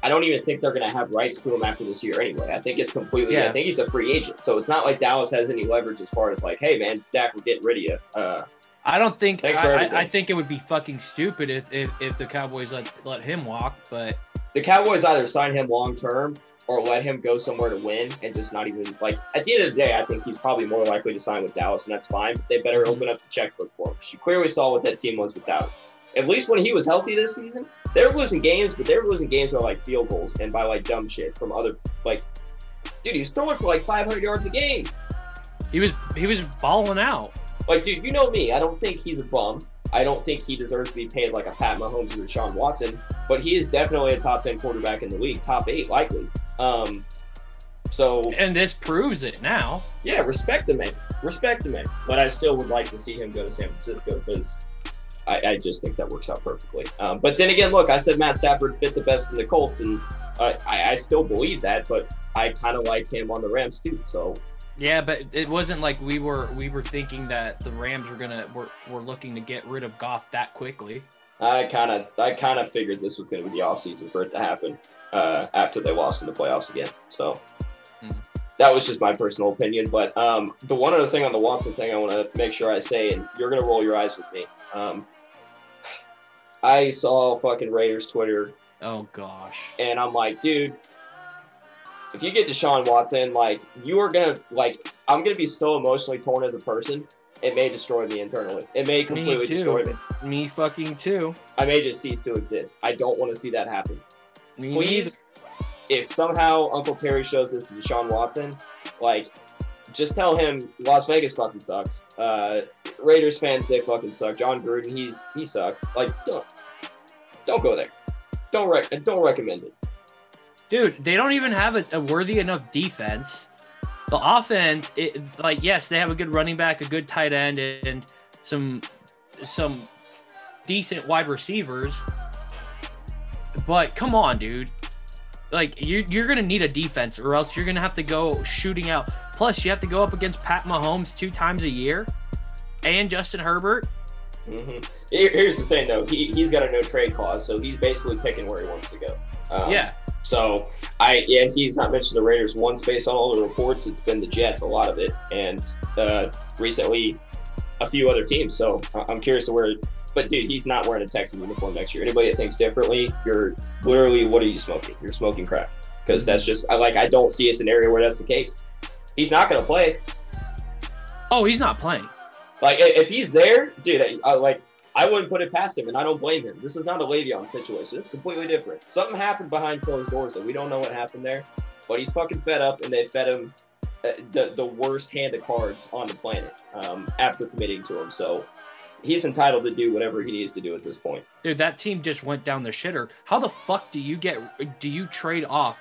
I don't even think they're going to have rights to him after this year anyway. I think it's completely, Yeah. I think he's a free agent. So it's not like Dallas has any leverage as far as like, hey, man, Dak, we're getting rid of you. Uh, I don't think Thanks I. I, I think it would be fucking stupid if, if, if the Cowboys let let him walk, but the Cowboys either sign him long term or let him go somewhere to win and just not even like at the end of the day, I think he's probably more likely to sign with Dallas, and that's fine. But they better open up the checkbook for him. You clearly saw what that team was without him. At least when he was healthy this season, they were losing games, but they were losing games by like field goals and by like dumb shit from other like. Dude, he was throwing for like 500 yards a game. he was he was balling out. Like, dude, you know me. I don't think he's a bum. I don't think he deserves to be paid like a Pat Mahomes or a Sean Watson, but he is definitely a top 10 quarterback in the league, top eight likely. Um, so And this proves it now. yeah, respect the man, respect the man. But I still would like to see him go to San Francisco because I, I just think that works out perfectly. Um, but then again, look, I said Matt Stafford fit the best in the Colts, and uh, I, I still believe that. But I kind of like him on the Rams too. So Yeah, but it wasn't like we were we were thinking that the Rams were gonna were, were looking to get rid of Goff that quickly. I kind of I kind of figured this was going to be the offseason for it to happen uh, after they lost in the playoffs again. So Mhm. that was just my personal opinion. But um, the one other thing on the Watson thing I want to make sure I say, and you're going to roll your eyes with me. Um, I saw fucking Raiders Twitter, Oh gosh. and I'm like, dude. If you get Deshaun Watson, like you are gonna like, I'm gonna be so emotionally torn as a person. It may destroy me internally. It may completely too. destroy me. Me fucking too. I may just cease to exist. I don't want to see that happen. Me Please, if somehow Uncle Terry shows this to Deshaun Watson, like, just tell him Las Vegas fucking sucks. Uh, Raiders fans, they fucking suck. Jon Gruden, he's he sucks. Like, don't don't go there. Don't rec- don't recommend it. Dude, they don't even have a, a worthy enough defense. The offense, it, like yes, they have a good running back, a good tight end, and some some decent wide receivers. But come on, dude. Like you're you're gonna need a defense, or else you're gonna have to go shooting out. Plus, you have to go up against Pat Mahomes two times a year, and Justin Herbert. hmm here's the thing, though. He he's got a no trade clause, so he's basically picking where he wants to go. Um, yeah, So I yeah, he's not mentioned the Raiders once based on all the reports. It's been the Jets, a lot of it, and uh, recently a few other teams. So I'm curious to where. But dude, he's not wearing a Texan uniform next year. Anybody that thinks differently, you're literally what are you smoking? You're smoking crack because that's just I like I don't see a scenario where that's the case. He's not going to play. Oh, he's not playing. Like if he's there, dude, I, I like I wouldn't put it past him, and I don't blame him. This is not a Le'Veon situation. It's completely different. Something happened behind closed doors that we don't know what happened there, but he's fucking fed up, and they fed him uh, the the worst hand of cards on the planet um, after committing to him. So he's entitled to do whatever he needs to do at this point. Dude, that team just went down the shitter. How the fuck do you get do you trade off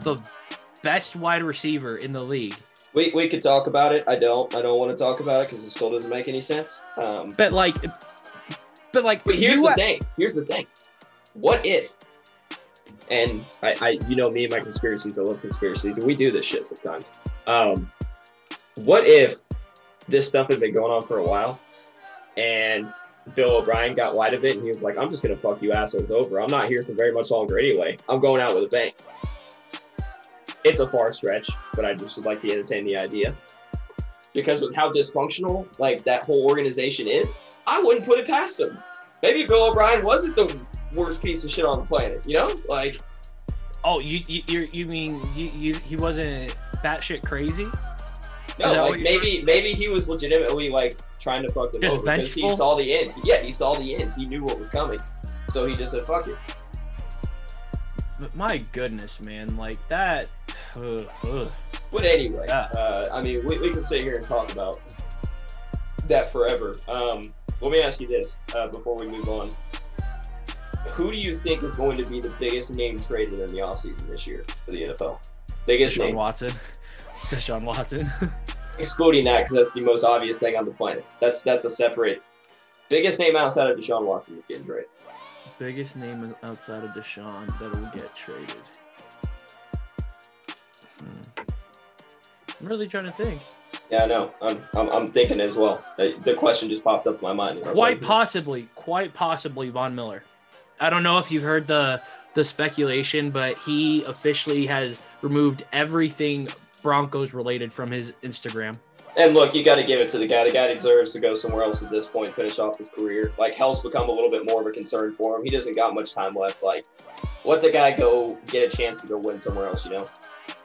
the best wide receiver in the league? We, we could talk about it. I don't. I don't want to talk about it because it still doesn't make any sense. Um, But like but like But here's the thing. Here's the thing. What if? And I, I, you know me and my conspiracies. I love conspiracies, and we do this shit sometimes. Um, what if this stuff had been going on for a while, and Bill O'Brien got wide of it and he was like, I'm just gonna fuck you assholes over. I'm not here for very much longer anyway. I'm going out with a bang. It's a far stretch, but I just would like to entertain the idea. Because with how dysfunctional like that whole organization is, I wouldn't put it past him. Maybe Bill O'Brien wasn't the worst piece of shit on the planet, you know? Like Oh, you you you, you mean you, you he wasn't batshit crazy? No, like maybe maybe he was legitimately like trying to fuck them Just over because he saw the end. Yeah, he saw the end. He knew what was coming, so he just said fuck it. But my goodness, man, like that. Ugh, ugh. But anyway, Yeah. uh, I mean, we, we can sit here and talk about that forever. Um, let me ask you this uh, before we move on. Who do you think is going to be the biggest name traded in the offseason this year for the NFL? Biggest Deshaun name, Watson. Deshaun Watson. excluding that because that's the most obvious thing on the planet. That's that's a separate biggest name outside of Deshaun Watson is getting traded. Biggest name outside of Deshaun that will get traded. Hmm. I'm really trying to think. Yeah, I know. I'm, I'm, I'm thinking as well. The question just popped up in my mind. Quite like, possibly, quite possibly Von Miller. I don't know if you've heard the the speculation, but he officially has removed everything Broncos related from his Instagram. And look, you got to give it to the guy. The guy deserves to go somewhere else at this point, finish off his career. Like health's become a little bit more of a concern for him. He doesn't got much time left. Like, let the guy go get a chance to go win somewhere else. You know?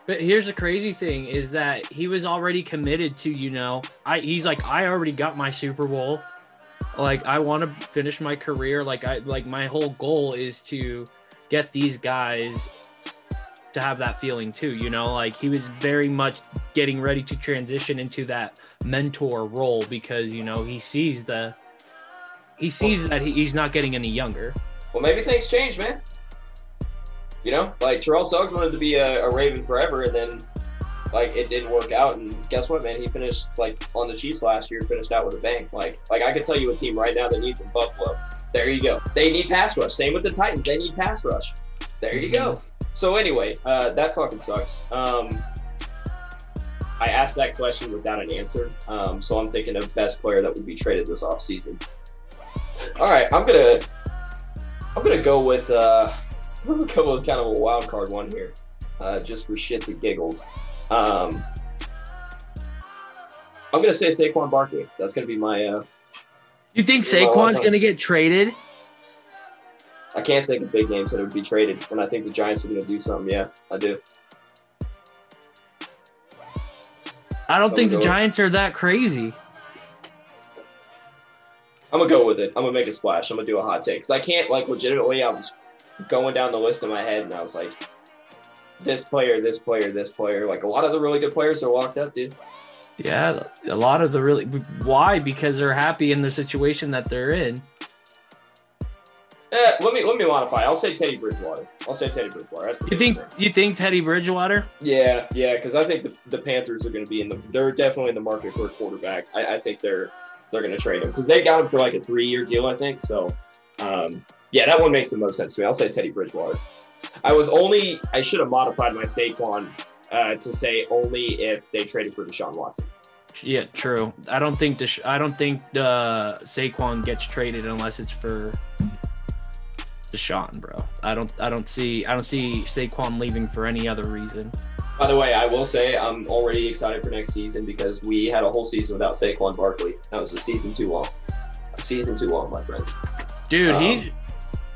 But here's the crazy thing is that he was already committed to, you know, I he's like, I already got my Super Bowl. Like I want to finish my career. Like I like my whole goal is to get these guys to have that feeling too, you know, like he was very much getting ready to transition into that mentor role because, you know, he sees the he sees that he, he's not getting any younger. Well, maybe things change, man. You know, like Terrell Suggs wanted to be a, a Raven forever, and then like it didn't work out. And guess what, man? He finished like on the Chiefs last year, finished out with a bang. Like, like I could tell you a team right now that needs a Buffalo. There you go. They need pass rush. Same with the Titans. They need pass rush. There you go. So anyway, uh, that fucking sucks. Um, I asked that question without an answer. Um, so I'm thinking of best player that would be traded this offseason. All right, I'm gonna I'm gonna go with uh, I'm gonna go with kind of a wild card one here, uh, just for shits and giggles. Um, I'm gonna say Saquon Barkley. That's gonna be my. Uh, You think Saquon's going to get traded? I can't think of big names that would be traded, and I think the Giants are gonna do something. Yeah, I do. I don't think the. Giants are that crazy. I'm gonna go with it. I'm gonna make a splash. I'm gonna do a hot take because I can't like legitimately. I was going down the list in my head and I was like, this player, this player, this player. Like a lot of the really good players are locked up, dude. Yeah, a lot of the really why because they're happy in the situation that they're in. Eh, let me let me modify. I'll say Teddy Bridgewater. I'll say Teddy Bridgewater. That's You think you think Teddy Bridgewater? Yeah, yeah, because I think the, the Panthers are going to be in the. They're definitely in the market for a quarterback. I, I think they're they're going to trade him because they got him for like a three year deal, I think. So, um, yeah, that one makes the most sense to me. I'll say Teddy Bridgewater. I was only I should have modified my Saquon uh, to say only if they traded for Deshaun Watson. Yeah, true. I don't think Desha- I don't think uh, Saquon gets traded unless it's for Deshaun, bro. I don't I don't see I don't see Saquon leaving for any other reason. By the way, I will say I'm already excited for next season because we had a whole season without Saquon Barkley. That was a season too long. A season too long, my friends. Dude, Um, he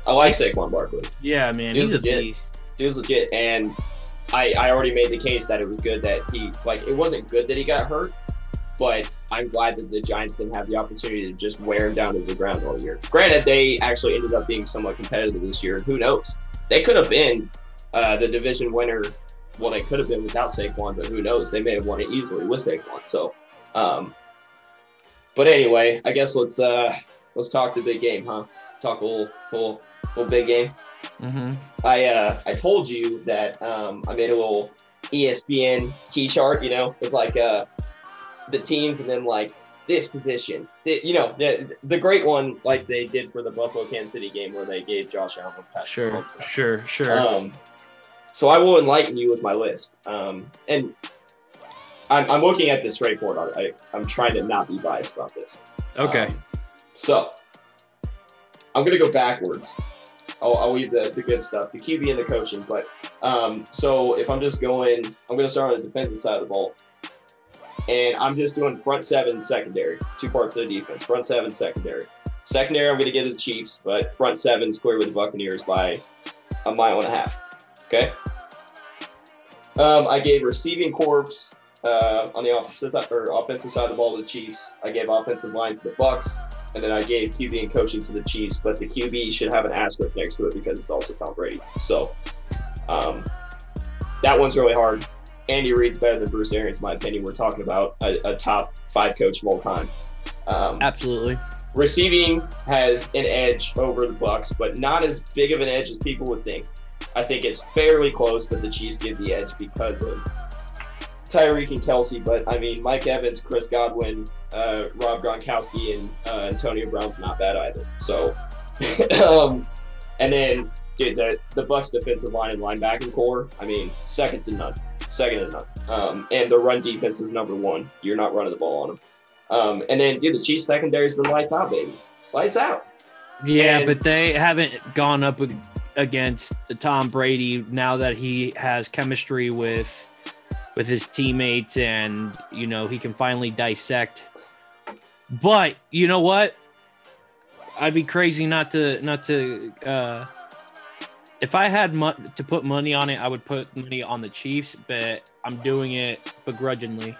I like Saquon Barkley. yeah, man, dude's he's a legit. beast. Dude's legit, and I I already made the case that it was good that he like it wasn't good that he got hurt, but I'm glad that the Giants didn't have the opportunity to just wear him down to the ground all year. Granted, they actually ended up being somewhat competitive this year. Who knows? They could have been uh, the division winner. Well, they could have been without Saquon, but who knows? They may have won it easily with Saquon. So, um, but anyway, I guess let's uh let's talk the big game, huh? Talk a little little, little big game. hmm I uh, I told you that um, I made a little ESPN T chart. You know, it's like uh, the teams and then like this position. The, you know, the the great one like they did for the Buffalo Kansas City game where they gave Josh Allen Patrick Sure, sure, sure. Um, so I will enlighten you with my list. Um, and I'm, I'm looking at this straightforward. I, I, I'm trying to not be biased about this. okay. Um, so I'm gonna go backwards. I'll, I'll leave the, the good stuff, the QB and the coaching. But um, so if I'm just going, I'm gonna start on the defensive side of the ball, and I'm just doing front seven, secondary, two parts of the defense, front seven, secondary. Secondary, I'm give to the Chiefs, but front seven square with the Buccaneers by a mile and a half. Okay. Um, I gave receiving corps uh, on the opposite or offensive side of the ball to the Chiefs. I gave offensive line to the Bucs, and then I gave QB and coaching to the Chiefs. But the QB should have an asterisk next to it because it's also Tom Brady. So um, that one's really hard. Andy Reid's better than Bruce Arians, in my opinion. We're talking about a, a top five coach of all time. Um, Absolutely. Receiving has an edge over the Bucs, but not as big of an edge as people would think. I think it's fairly close, but the Chiefs give the edge because of Tyreek and Kelce, But I mean, Mike Evans, Chris Godwin, uh, Rob Gronkowski, and uh, Antonio Brown's not bad either. So, um, and then dude, the the Bucs defensive line and linebacking core. I mean, second to none. Second to none. Um, and the run defense is number one. You're not running the ball on them. Um, and then, dude, the Chiefs secondary's been lights out, baby. Lights out. Yeah, And- but they haven't gone up against Tom Brady now that he has chemistry with with his teammates and you know he can finally dissect. But you know what? I'd be crazy not to not to uh if I had mo- to put money on it, I would put money on the Chiefs, but I'm doing it begrudgingly.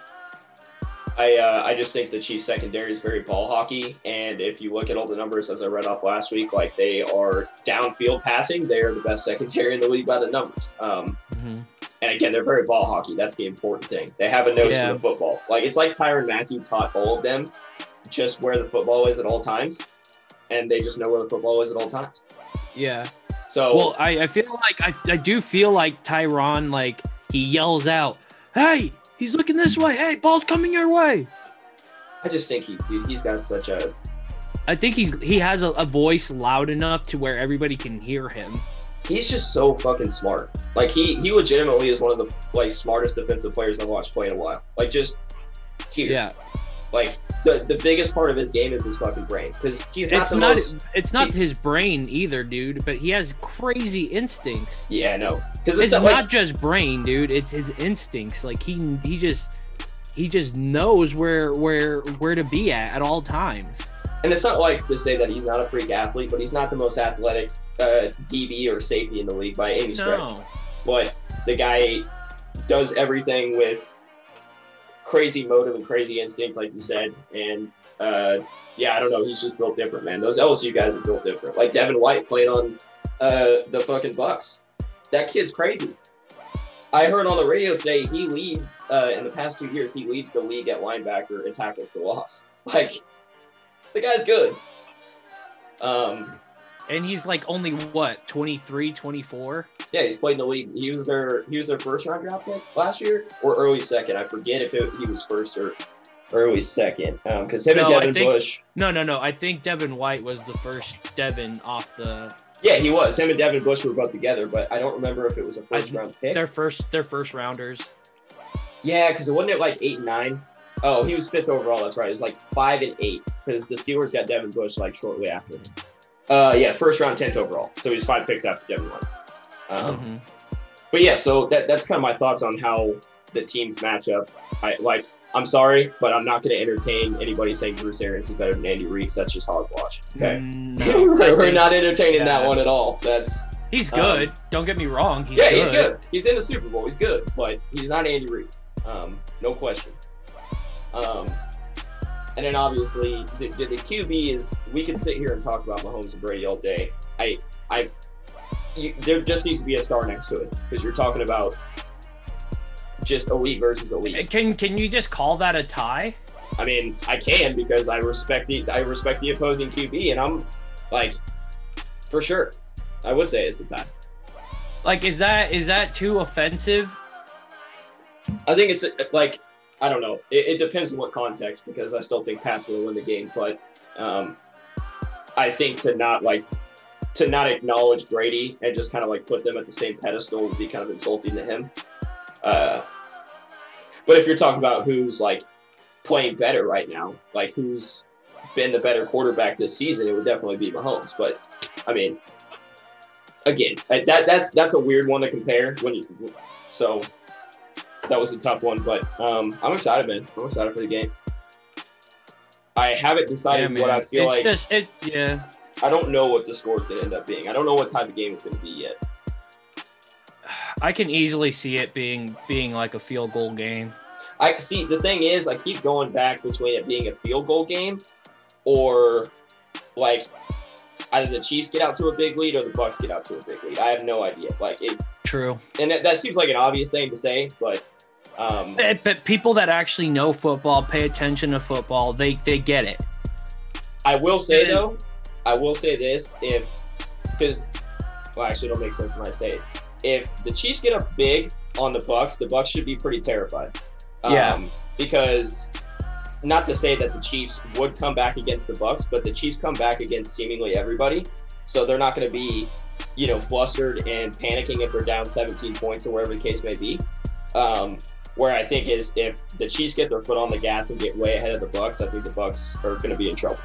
I uh, I just think the Chiefs secondary is very ball hockey, and if you look at all the numbers as I read off last week, like they are downfield passing, they are the best secondary in the league by the numbers. Um, Mhm. And again, they're very ball hockey. That's the important thing. They have a nose Yeah. for the football. Like it's like Tyrann Mathieu taught all of them just where the football is at all times, and they just know where the football is at all times. Yeah. So Well, I, I feel like I, I do feel like Tyron like he yells out, "Hey, he's looking this way. Hey, ball's coming your way." I just think he he's got such a I think he's he has a, a voice loud enough to where everybody can hear him. He's just so fucking smart. Like he he legitimately is one of the like smartest defensive players I've watched play in a while. Like just here. Yeah, Like the the biggest part of his game is his fucking brain because he's not it's the not most. it's not his brain either, dude. But he has crazy instincts. Yeah, no, because It's it's, not not like just brain, dude. It's his instincts. Like he he just he just knows where where where to be at at all times. and it's not like to say that he's not a freak athlete, but he's not the most athletic uh, DB or safety in the league by any stretch. No. But the guy does everything with crazy motive and crazy instinct, like you said, and. Uh, yeah, I don't know. He's just built different, man. Those LSU guys are built different. Like Devin White played on uh, the fucking Bucs. That kid's crazy. I heard on the radio today he leads uh, in the past two years. He leads the league at linebacker and tackles for loss. Like the guy's good. Um, And he's like only what 23, 24? yeah, he's played in the league. He was their he was their first round draft pick last year or early second. I forget if it, he was first or early second. Um, because him No, and Devin think- Bush. No, no, no. I think Devin White was the first Devin off the Yeah, he was. Him and Devin Bush were both together, but I don't remember if it was a first I- round pick. their first their first rounders. Yeah, because it wasn't it like eight and nine. Oh, he was fifth overall. That's right. It was like five and eight because the Steelers got Devin Bush like shortly after. Uh, yeah, first round, tenth overall. So he's five picks after Devin White. Um, Mhm. But yeah, so that, that's kind of my thoughts on how the teams match up. I like. I'm sorry, but I'm not going to entertain anybody saying Bruce Arians is better than Andy Reid. That's just hogwash. Okay, Mm, no, we're, not entertaining that one at all. That's He's um, good. Don't get me wrong. He's yeah, good. he's good. He's in the Super Bowl. He's good, but he's not Andy Reid. Um, no question. Um, and then obviously the, the, the QB is we can sit here and talk about Mahomes and Brady all day. I I you, there just needs to be a star next to it because you're talking about just elite versus elite. Uh, can can you just call that a tie? I mean, I can because I respect the I respect the opposing QB, and I'm like for sure. I would say it's a tie. Like, is that is that too offensive? I think it's like I don't know. It, it depends on what context because I still think Pat's will win the game, but um, I think to not like to not acknowledge Brady and just kind of like put them at the same pedestal would be kind of insulting to him. Uh, but if you're talking about who's like playing better right now, like who's been the better quarterback this season, it would definitely be Mahomes. But I mean, again, that that's that's a weird one to compare when you. So that was a tough one, but um, I'm excited, man. I'm excited for the game. I haven't decided Yeah, what I feel it's like. just it. Yeah, I don't know what the score is going to end up being. I don't know what type of game it's going to be yet. I can easily see it being being like a field goal game. I see. The thing is, I keep going back between it being a field goal game, or like either the Chiefs get out to a big lead or the Bucs get out to a big lead. I have no idea. Like it, True. and that, that seems like an obvious thing to say, but um, But, but people that actually know football, pay attention to football, they they get it. I will say Yeah. though, I will say this if because well, actually, it'll make sense when I say it. If the Chiefs get up big on the Bucs, the Bucs should be pretty terrified. Yeah. because not to say that the Chiefs would come back against the Bucs, but the Chiefs come back against seemingly everybody, so they're not going to be, you know, flustered and panicking if they're down 17 points or wherever the case may be. Um, where I think is if the Chiefs get their foot on the gas and get way ahead of the Bucs, I think the Bucs are going to be in trouble.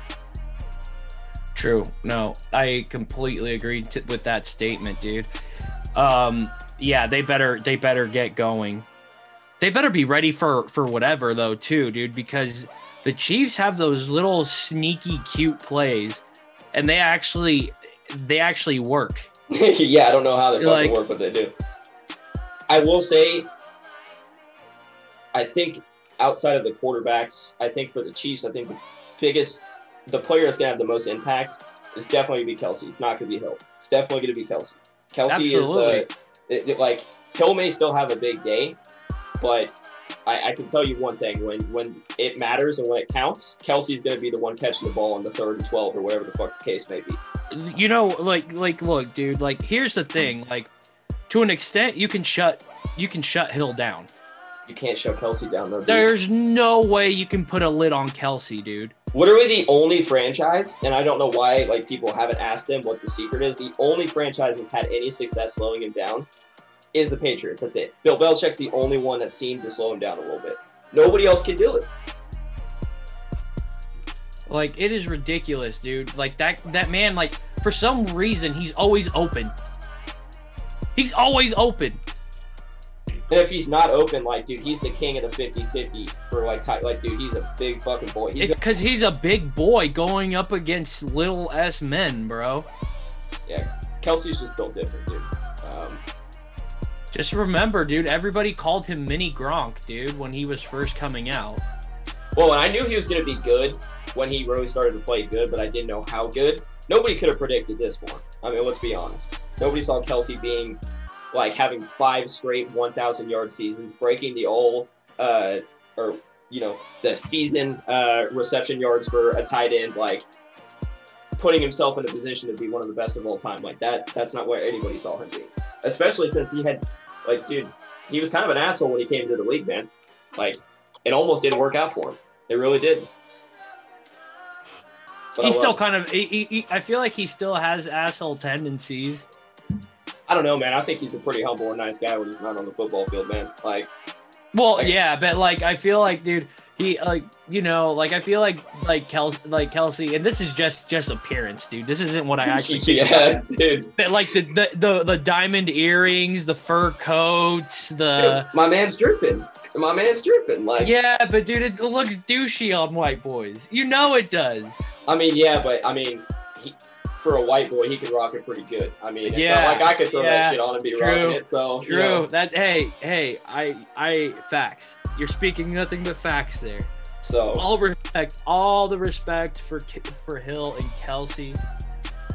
True. No, I completely agree to, with that statement, dude. Um, yeah, they better they better get going. They better be ready for for whatever though, too, dude, because the Chiefs have those little sneaky cute plays, and they actually they actually work. yeah, I don't know how they Like- work, but they do. I will say, I think outside of the quarterbacks, I think for the Chiefs, I think the biggest, the player that's gonna have the most impact is definitely gonna be Kelce. It's not gonna be Hill. It's definitely gonna be Kelce. Kelce uh, Absolutely. is the, it, it- like Hill may still have a big day, but I, I can tell you one thing: when when it matters and when it counts, Kelce's gonna be the one catching the ball on the third and twelve or whatever the fuck the case may be. you know like like look dude like here's the thing like to an extent you can shut you can shut hill down You can't shut Kelce down dude. there's no way you can put a lid on kelce dude literally the only franchise, and I don't know why like people haven't asked him what the secret is. The only franchise that's had any success slowing him down is the Patriots. That's it. Bill Belichick's the only one that seemed to slow him down a little bit. Nobody else can do it. like it is ridiculous dude like that that man like for some reason he's always open he's always open And if he's not open, like dude, he's the king of the 50-50 for like like dude, he's a big fucking boy. He's it's because he's a big boy going up against little s men bro yeah, Kelce's just built different, dude. Um, just remember dude everybody called him mini gronk dude when he was first coming out Well, I knew he was going to be good when he really started to play good, but I didn't know how good. Nobody could have predicted this one. I mean, let's be honest. Nobody saw Kelce being like having five straight 1,000 yard seasons, breaking the all, uh, or, you know, the season uh, reception yards for a tight end, like putting himself in a position to be one of the best of all time. Like that, that's not what anybody saw him being. Especially since he had, like, dude, he was kind of an asshole when he came to the league, man. Like, it almost didn't work out for him. It really did. But he's still kind of he, he, he- i feel like he still has asshole tendencies I don't know, man. I think he's a pretty humble and nice guy when he's not on the football field, man. Like, Well, Like- yeah, but like I feel like, dude, he like you know, like I feel like like Kelce, like Kelce, and this is just just appearance, dude. This isn't what I actually think. yeah, dude. But like the, the the the diamond earrings, the fur coats, the my man's dripping. My man's dripping. Like, yeah, but dude, it looks douchey on white boys. You know it does. I mean, yeah, but I mean, for a white boy, he could rock it pretty good. I mean, it's Yeah, not like I could throw yeah, that shit on and be true, rocking it. So, you True. know, That hey hey I I facts. You're speaking nothing but facts there. so, All respect, all the respect for for Hill and Kelce.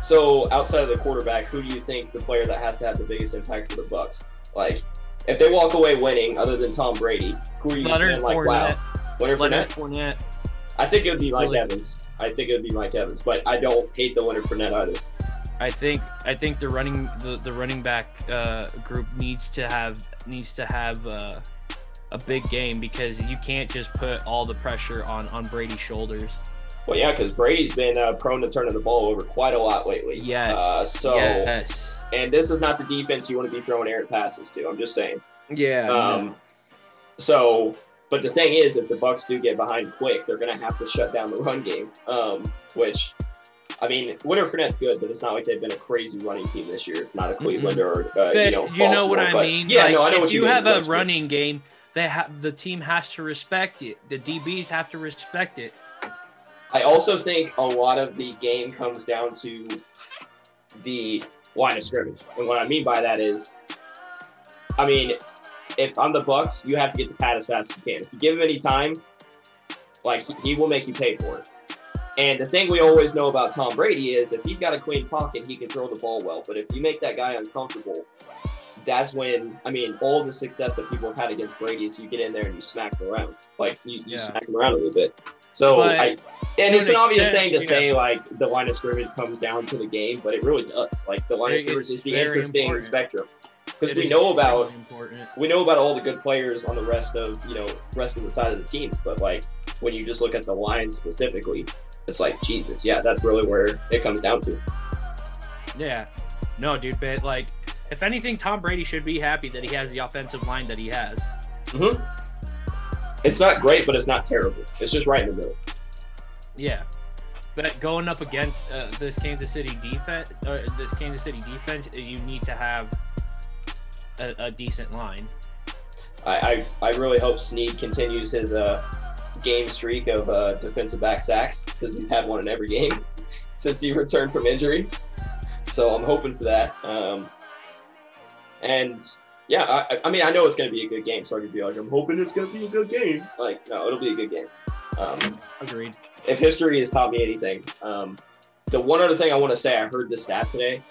so outside of the quarterback, who do you think the player that has to have the biggest impact for the Bucs? Like, if they walk away winning, other than Tom Brady, who are you Leonard saying like, Fournette. wow, Leonard Leonard Fournette? Fournette. I think it would be Mike Really? Evans. I think it would be Mike Evans, but I don't hate the Leonard Fournette either. I think I think the running the, the running back uh, group needs to have needs to have uh, a big game because you can't just put all the pressure on on Brady's shoulders. Well, yeah, because Brady's been uh, prone to turning the ball over quite a lot lately. Yes. Uh, so, yes. and this is not the defense you want to be throwing errant passes to. I'm just saying. Yeah. Um, so but the thing is, if the Bucs do get behind quick, they're gonna have to shut down the run game. Um, which, I mean, Leonard Fournette's good, but it's not like they've been a crazy running team this year. It's not a Cleveland mm-hmm. or uh, but you know. You know what I but, mean? Yeah, like, no, I know what you, you mean. have a That's good. running game, they the team has to respect it. The DBs have to respect it. I also think a lot of the game comes down to the line of scrimmage, and what I mean by that is, I mean, if I'm the Bucs, you have to get the pad as fast as you can. If you give him any time, like he, he will make you pay for it. And the thing we always know about Tom Brady is if he's got a clean pocket, he can throw the ball well. But if you make that guy uncomfortable, that's when I mean all the success that people have had against Brady is you get in there and you smack him around, like you, you Yeah. smack him around a little bit. So But I, and it's an obvious extent, thing to say like the line of scrimmage comes down to the game, but it really does. Like the line of scrimmage is the interesting important. spectrum because we know about important. we know about all the good players on the rest of you know rest of the side of the teams, but like when you just look at the line specifically, it's like Jesus, yeah, that's really where it comes down to. Yeah. No, dude, but like, if anything, Tom Brady should be happy that he has the offensive line that he has. hmm It's not great, but it's not terrible. It's just right in the middle. Yeah. But going up against uh, this Kansas City defense, uh, this Kansas City defense, you need to have a, a decent line. I, I, I really hope Sneed continues his uh, game streak of uh, defensive back sacks because he's had one in every game since he returned from injury. So I'm hoping for that. Um, and yeah, I, I- I mean, I know it's going to be a good game. Sorry to be like, I'm hoping it's going to be a good game. Like, no, it'll be a good game. Um, Agreed. if history has taught me anything, um, the one other thing I want to say, I heard this stat today.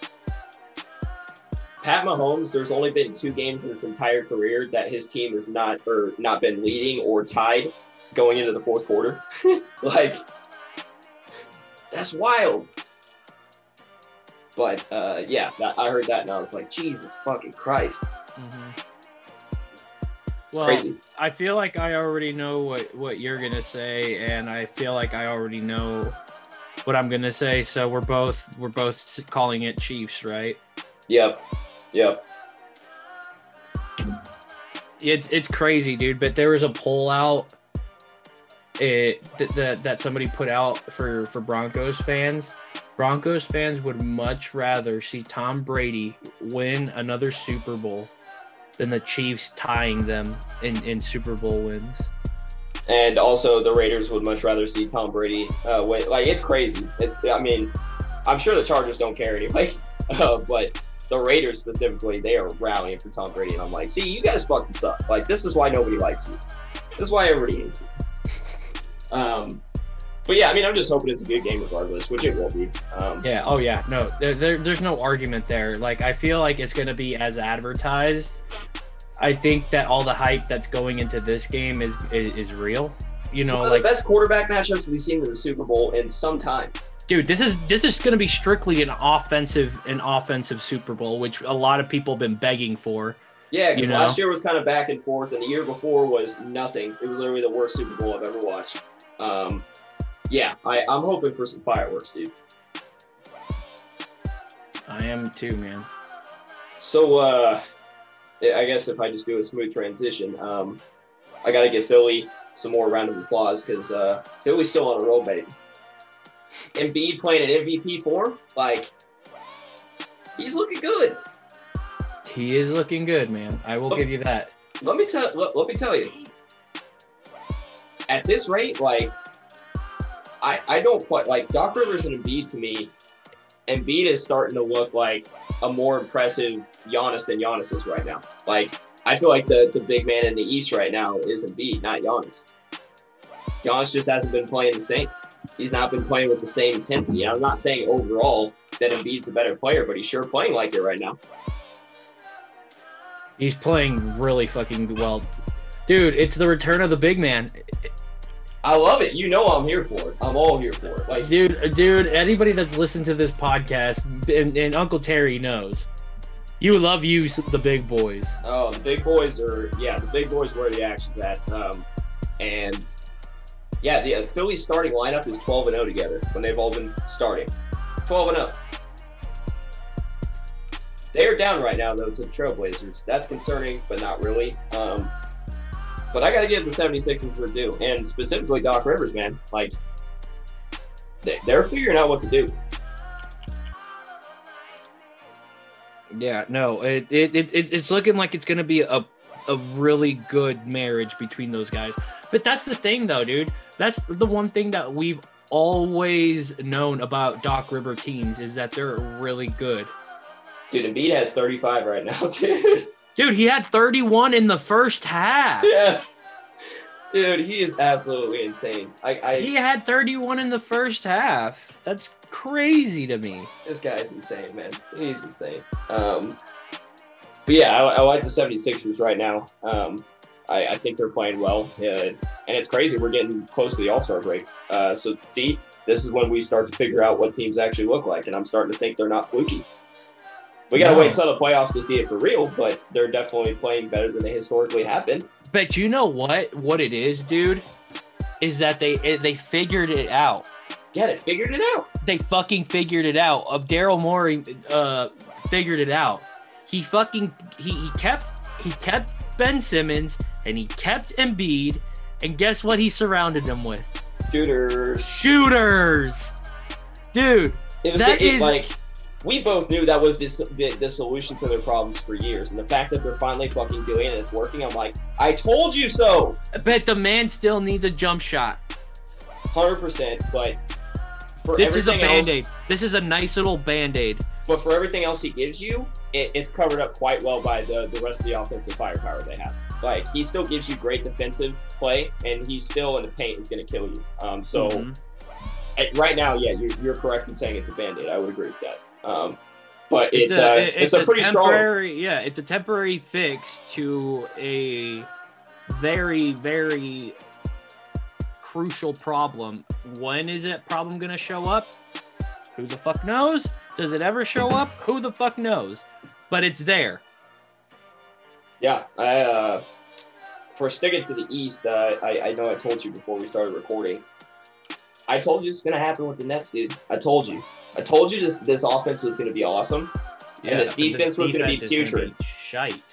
Pat Mahomes, there's only been two games in his entire career that his team has not or not been leading or tied going into the fourth quarter. like that's wild. But uh, yeah, that, I heard that and I was like, Jesus fucking Christ, hmm Well, crazy. I feel like I already know what what you're gonna say, and I feel like I already know what I'm gonna say. So we're both we're both calling it Chiefs, right? Yep, yep. It's it's crazy, dude. But there was a poll out it that that, that somebody put out for for Broncos fans. Broncos fans would much rather see Tom Brady win another Super Bowl than the Chiefs tying them in in Super Bowl wins. And also, the Raiders would much rather see Tom Brady uh, win. Like it's crazy. It's I mean, I'm sure the Chargers don't care anyway, uh, but the Raiders specifically, they are rallying for Tom Brady, and I'm like, see, you guys fucking suck. Like this is why nobody likes you. This is why everybody hates you. Um, but yeah, I mean, I'm just hoping it's a good game regardless, which it will be. Um, Yeah. Oh yeah. No. There, there, there's no argument there. Like I feel like it's gonna be as advertised. I think that all the hype that's going into this game is is, is real. You know, one of like the best quarterback matchups we've seen in the Super Bowl in some time. Dude, this is this is gonna be strictly an offensive an offensive Super Bowl, which a lot of people have been begging for. Yeah, because You know? last year was kind of back and forth, and the year before was nothing. It was literally the worst Super Bowl I've ever watched. Um, yeah, I, I'm hoping for some fireworks, dude. I am too, man. So, uh, I guess if I just do a smooth transition, um, I got to give Philly some more round of applause because uh, Philly's still on a roll, baby. Embiid playing an MVP form, like he's looking good. He is looking good, man. I will Oh. give you that. let me tell let, let me tell you at this rate like I I don't quite like Doc Rivers and Embiid to me Embiid is starting to look like a more impressive Giannis than Giannis is right now like I feel like the the big man in the East right now is Embiid not Giannis Giannis just hasn't been playing the same he's not been playing with the same intensity I'm not saying overall that Embiid's a better player but he's sure playing like it right now He's playing really fucking well. Dude, it's the return of the big man. I love it you know I'm here for it I'm all here for it like Dude, dude, anybody that's listened to this podcast and, and Uncle Terry knows. You love you the big boys. Oh, the big boys are yeah, the big boys where the action's at. Um, and yeah, the Phillies starting lineup is 12 and 0 together when they've all been starting. 12 and 0. They are down right now though to the Trailblazers. That's concerning, but not really. Um, But I got to give the 76ers their due, and specifically Doc Rivers, man. Like, they- they're figuring out what to do. Yeah, no, it, it, it it- it's looking like it's gonna be a a really good marriage between those guys. But that's the thing, though, dude. That's the one thing that we've always known about Doc River teams is that they're really good. Dude, Embiid has 35 right now, dude. Dude, he had 31 in the first half. yeah. Dude, he is absolutely insane. I, I He had 31 in the first half. That's crazy to me. this guy's insane, man. He's insane. Um, but yeah, I, I like the 76ers right now. Um, I, I think they're playing well. Uh, and it's crazy. We're getting close to the All Star break. Uh, so, see, this is when we start to figure out what teams actually look like. And I'm starting to think they're not fluky. We got to No. wait until the playoffs to see it for real, but they're definitely playing better than they historically have been. But you know what? What it is, dude, is that they it, they figured it out. Yeah, they figured it out. They fucking figured it out. Uh, Daryl Morey uh, figured it out. He fucking he, he kept he kept Ben Simmons and he kept Embiid, and guess what? He surrounded them with Shooters. shooters, dude. It was That the, it, is- like we both knew that was this the, the solution to their problems for years, and the fact that they're finally fucking doing it and it's working, I'm like, I told you so, But the man still needs a jump shot. hundred percent. But for This is a band aid. This is a nice little band aid. But for everything else he gives you, it, it's covered up quite well by the the rest of the offensive firepower they have. Like he still gives you great defensive play, and he's still in the paint is going to kill you. Um, so Mhm. eh, right now, yeah, you're, you're correct in saying it's a band aid. I would agree with that. Um, but it's, a, uh, it- it's, a pretty strong. yeah it's a temporary fix to a very very crucial problem when is that problem gonna show up who the fuck knows does it ever show up who the fuck knows but it's there Yeah, I uh, for sticking to the East, uh, I I know I told you before we started recording. I told you it's gonna happen with the Nets, dude. I told you. I told you this this offense was gonna be awesome, and this the defense was gonna be putrid. shite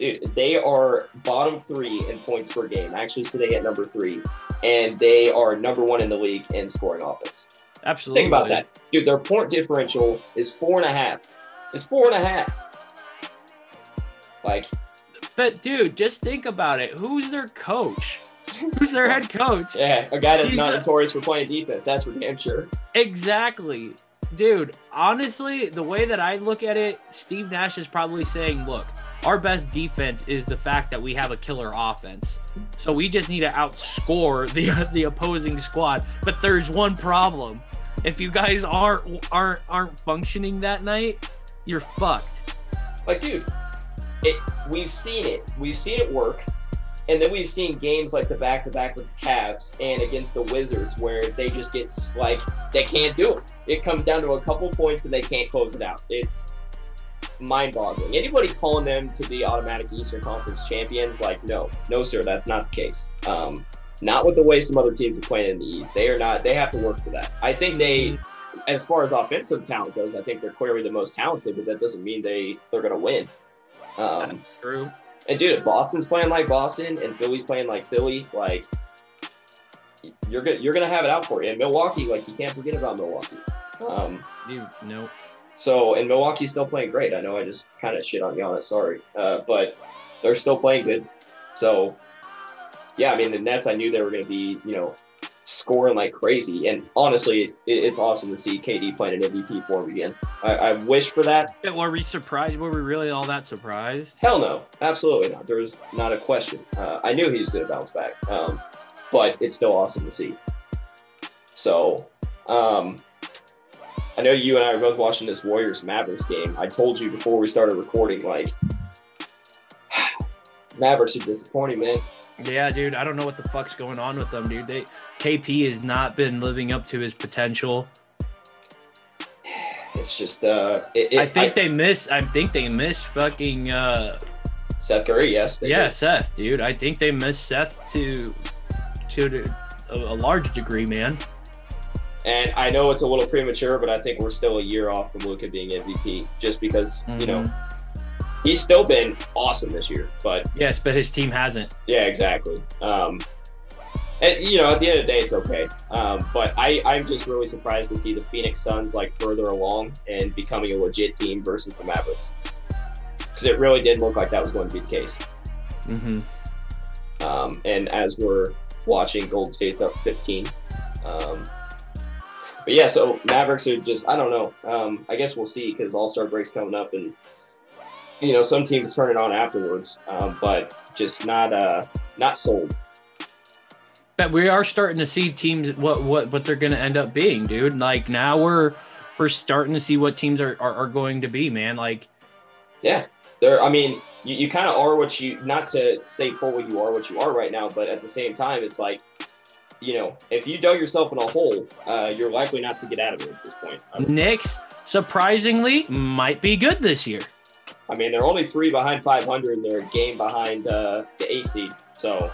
Dude, they are bottom three in points per game. Actually, sitting at number three, and they are number one in the league in scoring offense. Absolutely Think about that, dude. Their point differential is four and a half. It's four and a half. Like, but dude just think about it who's their coach who's their head coach yeah, a guy that's He's not a- notorious for playing defense. That's for damn sure. Exactly. Dude, honestly, the way that I look at it, Steve Nash is probably saying, look, our best defense is the fact that we have a killer offense. So we just need to outscore the the opposing squad. But there's one problem. If you guys aren't aren't aren't functioning that night, you're fucked. Like, dude, it, we've seen it. We've seen it work. And then we've seen games like the back to back with the Cavs and against the Wizards where they just get like, they can't do it. It comes down to a couple points and they can't close it out. It's mind boggling. Anybody calling them to be automatic Eastern Conference champions, like, no, no, sir, that's not the case. Um, not with the way some other teams are playing in the East. They are not, they have to work for that. I think they, as far as offensive talent goes, I think they're clearly the most talented, but that doesn't mean they, they're going to win. Um, True. and dude, if Boston's playing like Boston and Philly's playing like Philly, like you're gonna you're gonna have it out for you. And Milwaukee, like you can't forget about Milwaukee. Um, Dude, no. so and Milwaukee's still playing great. I know I just kind of shit on Giannis, sorry, uh, but they're still playing good. So yeah, I mean the Nets, I knew they were gonna be you know scoring like crazy. And honestly, it, it's awesome to see KD playing an MVP form again. I, I wish for that. Were we surprised? Were we really all that surprised? Hell no, absolutely not. There was not a question. Uh, I knew he was going to bounce back, um, but it's still awesome to see. So, um, I know you and I are both watching this Warriors Mavericks game. I told you before we started recording, like Mavericks are disappointing, man. Yeah, dude, I don't know what the fuck's going on with them, dude. They KP has not been living up to his potential. It's just, uh, it, it, I think they miss. I think they miss fucking. uh Seth Curry, yes, Yeah, did. Seth, dude. I think they miss Seth to to a, a large degree, man. And I know it's a little premature, but I think we're still a year off from Luka being MVP, just because you know Mhm. He's still been awesome this year. But Yes, but his team hasn't. yeah, exactly. Um, and you know, at the end of the day, it's okay. Um, but I, I'm just really surprised to see the Phoenix Suns like further along and becoming a legit team versus the Mavericks, because it really did look like that was going to be the case. Mm-hmm. Um, and as we're watching, Golden State's up 15. Um, but yeah, so Mavericks are just I don't know. Um, I guess we'll see because All Star break's coming up, and you know some teams turn it on afterwards, um, but just not uh not sold. But we are starting to see teams what what what they're going to end up being, dude. Like now we're we're starting to see what teams are are, are going to be, man. Like Yeah, there. I mean, you, you kind of are what you. Not to say fully you are what you are right now, but at the same time, it's like, you know, if you dug yourself in a hole, uh, you're likely not to get out of it at this point. I would say. Knicks surprisingly might be good this year. I mean, they're only three behind 500, and they're a game behind uh, the AC. So,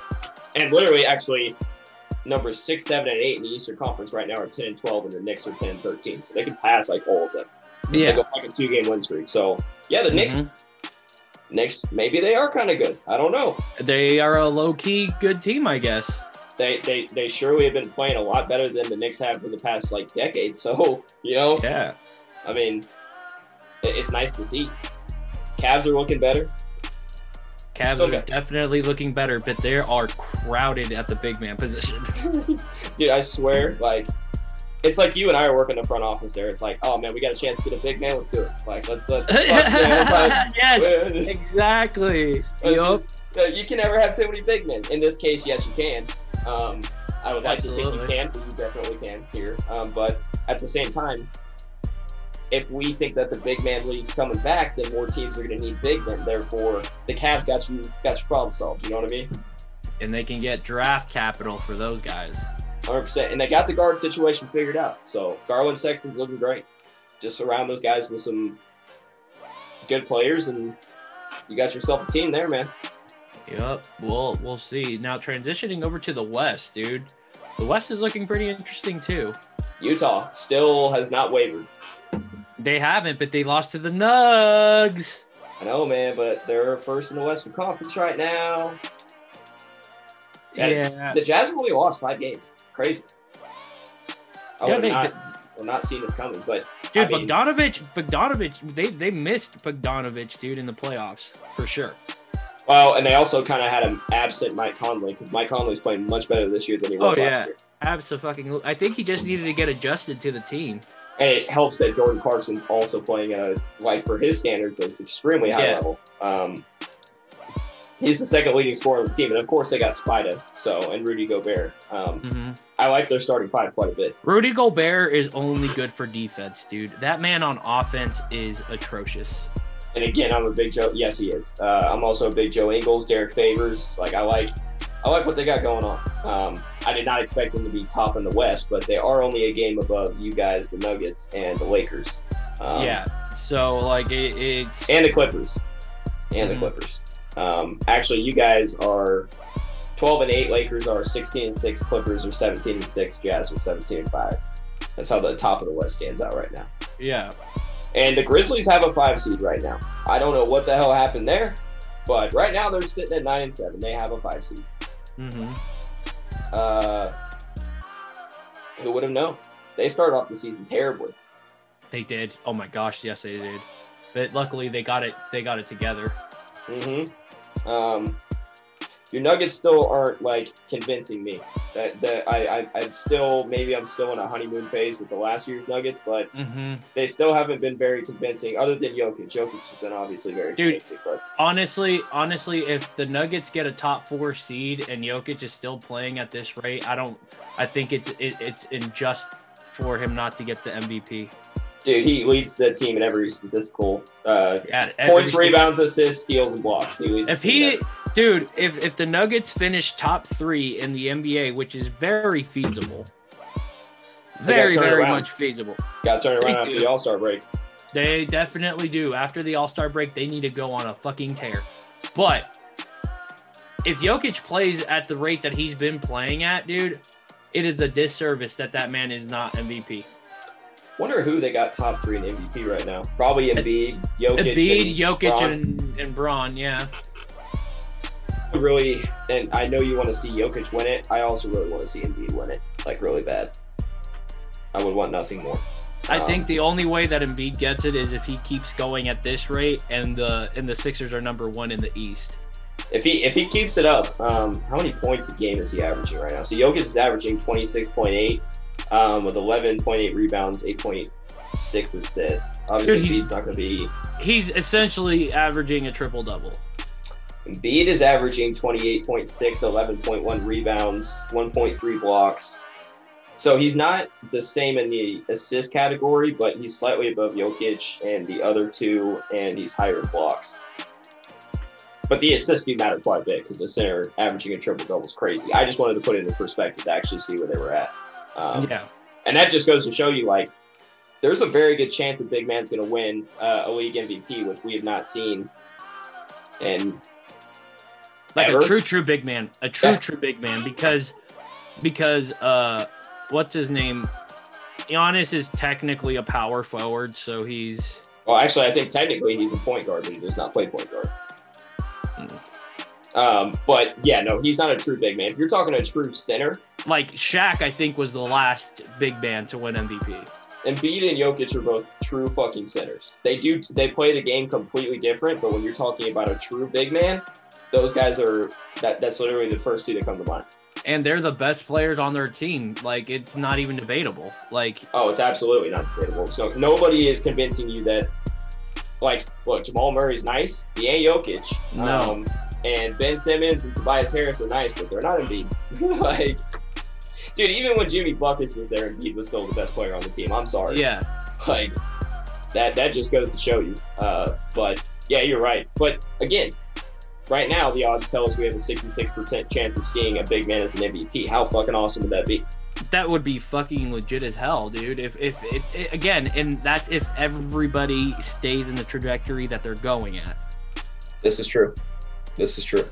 and literally, actually, numbers six, seven, and eight in the Eastern Conference right now are 10 and 12, and the Knicks are 10 and 13. So they can pass like all of them. Yeah. They go like a two game win streak. So, yeah, the Knicks, Mhm. Knicks, maybe they are kind of good. I don't know. They are a low key good team, I guess. They, they they surely have been playing a lot better than the Knicks have for the past like decade. So you know, Yeah. I mean, it- it's nice to see. Cavs are looking better. Cavs are good. definitely looking better, but they are crowded at the big man position. Dude, I swear, like, it's like you and I are working the front office there. It's like, oh man, we got a chance to get a big man. Let's do it. Like, let's, let's it's yes, exactly. just- uh, you can never have too many big men. In this case, yes, you can. Um, I would like to think you can, but you definitely can here. Um, but at the same time, if we think that the big man league's coming back, then more teams are going to need big men. Therefore, the Cavs got you got your problem solved. You know what I mean? And they can get draft capital for those guys. Hundred percent. And they got the guard situation figured out. So Garland Sexton's looking great. Just surround those guys with some good players, and you got yourself a team there, man. Yep. We'll we'll see. Now transitioning over to the West, dude. The West is looking pretty interesting too. Utah still has not wavered. They haven't, but they lost to the Nugs. I know, man, but they're first in the Western Conference right now. Yeah. Yeah. The Jazz have only lost five games. Crazy. I Yeah, would they- not, would not seen this coming, but Dude, I mean- Bogdanovich, Bogdanovich, they they missed Bogdanovich, dude, in the playoffs for sure. well, and they also kind of had an absent Mike Conley because Mike Conley's playing much better this year than he was Oh, last yeah. year. Absolutely. I think he just needed to get adjusted to the team. And it helps that Jordan Clarkson's also playing at a, like for his standards, an extremely high Yeah. level. Um, he's the second leading scorer on the team, and of course they got Spida, so and Rudy Gobert. Um, hmm I like their starting five quite a bit. Rudy Gobert is only good for defense, dude. That man on offense is atrocious. And again, I'm a big Joe. Yes, he is. Uh, I'm also a big Joe Ingles, Derrick Favors. Like I like, I like what they got going on. Um, I did not expect them to be top in the West, but they are only a game above you guys, the Nuggets and the Lakers. Um, yeah. So like it, it's and the Clippers, and Mhm. the Clippers. Um, actually, you guys are 12 and 8. Lakers are 16 and 6. Clippers are 17 and 6. Jazz are 17 and 5. That's how the top of the West stands out right now. yeah. And the Grizzlies have a five seed right now. I don't know what the hell happened there, but right now they're sitting at nine and seven. They have a five seed. hmm Uh, who would have known? They started off the season terribly. They did. Oh my gosh, yes they did. But luckily they got it. They got it together. Mm-hmm. Um, your Nuggets still aren't like convincing me. That that I, I I'm still maybe I'm still in a honeymoon phase with the last year's Nuggets, but hmm they still haven't been very convincing. Other than Jokic, Jokic has been obviously very Dude. convincing. But Honestly, honestly, if the Nuggets get a top four seed and Jokic is still playing at this rate, I don't. I think it's it, it's unjust for him not to get the MVP. dude, he leads the team in every statistical uh, Yeah, every points, rebounds, assists, steals, and blocks. He leads If he, dude, if if the Nuggets finish top three in the NBA, which is very feasible, very very around. much feasible, Got to turn around after the All Star break. they definitely do. After the All Star break, they need to go on a fucking tear. But if Jokic plays at the rate that he's been playing at, dude, it is a disservice that that man is not MVP. Wonder who they got top three in MVP right now. Probably Embiid, Jokic, Embiid, and Jokic, Bron. and, and Bron. Yeah. Really, and I know you want to see Jokic win it. I also really want to see Embiid win it, like really bad. I would want nothing more. I Um, think the only way that Embiid gets it is if he keeps going at this rate, and the and the Sixers are number one in the East. If he if he keeps it up, um, how many points a game is he averaging right now? So Jokic is averaging twenty six point eight, um, with eleven point eight rebounds, eight point six assists. Obviously, Dude, he's- Embiid's not going to be. He's essentially averaging a triple double. Embiid is averaging 28.6, 11.1 rebounds, 1.3 blocks. So he's not the same in the assist category, but he's slightly above Jokic and the other two, and he's higher in blocks. But the assists do matter quite a bit because the center averaging a triple double is crazy. I just wanted to put it in perspective to actually see where they were at. Um, yeah. and that just goes to show you, like, there's a very good chance a big man's going to win uh, a league MVP, which we have not seen. And like ever. a true true big man a true Yeah. true big man because because uh what's his name Giannis is technically a power forward so he's Well, actually, I think technically he's a point guard, but he does not play point guard. Hmm. Um, but yeah, no, he's not a true big man. If you're talking a true center, like Shaq I think was the last big man to win MVP Embiid and Jokic are both true fucking centers. They do they play the game completely different, but when you're talking about a true big man, those guys are that that's literally the first two that come to mind. and they're the best players on their team like it's not even debatable like Oh, it's absolutely not debatable. So nobody is convincing you that like look, Jamal Murray's nice, he ain't Jokic. No. Um, and Ben Simmons and Tobias Harris are nice, but they're not Embiid. like dude, even when Jimmy Buckets was there, Embiid was still the best player on the team. I'm sorry. yeah Like that that just goes to show you. Uh, but yeah, you're right. But again, right now the odds tell us we have a 66% chance of seeing a big man as an MVP. How fucking awesome would that be? that would be fucking legit as hell dude if if again and that's if everybody stays in the trajectory that they're going at This is true. This is true.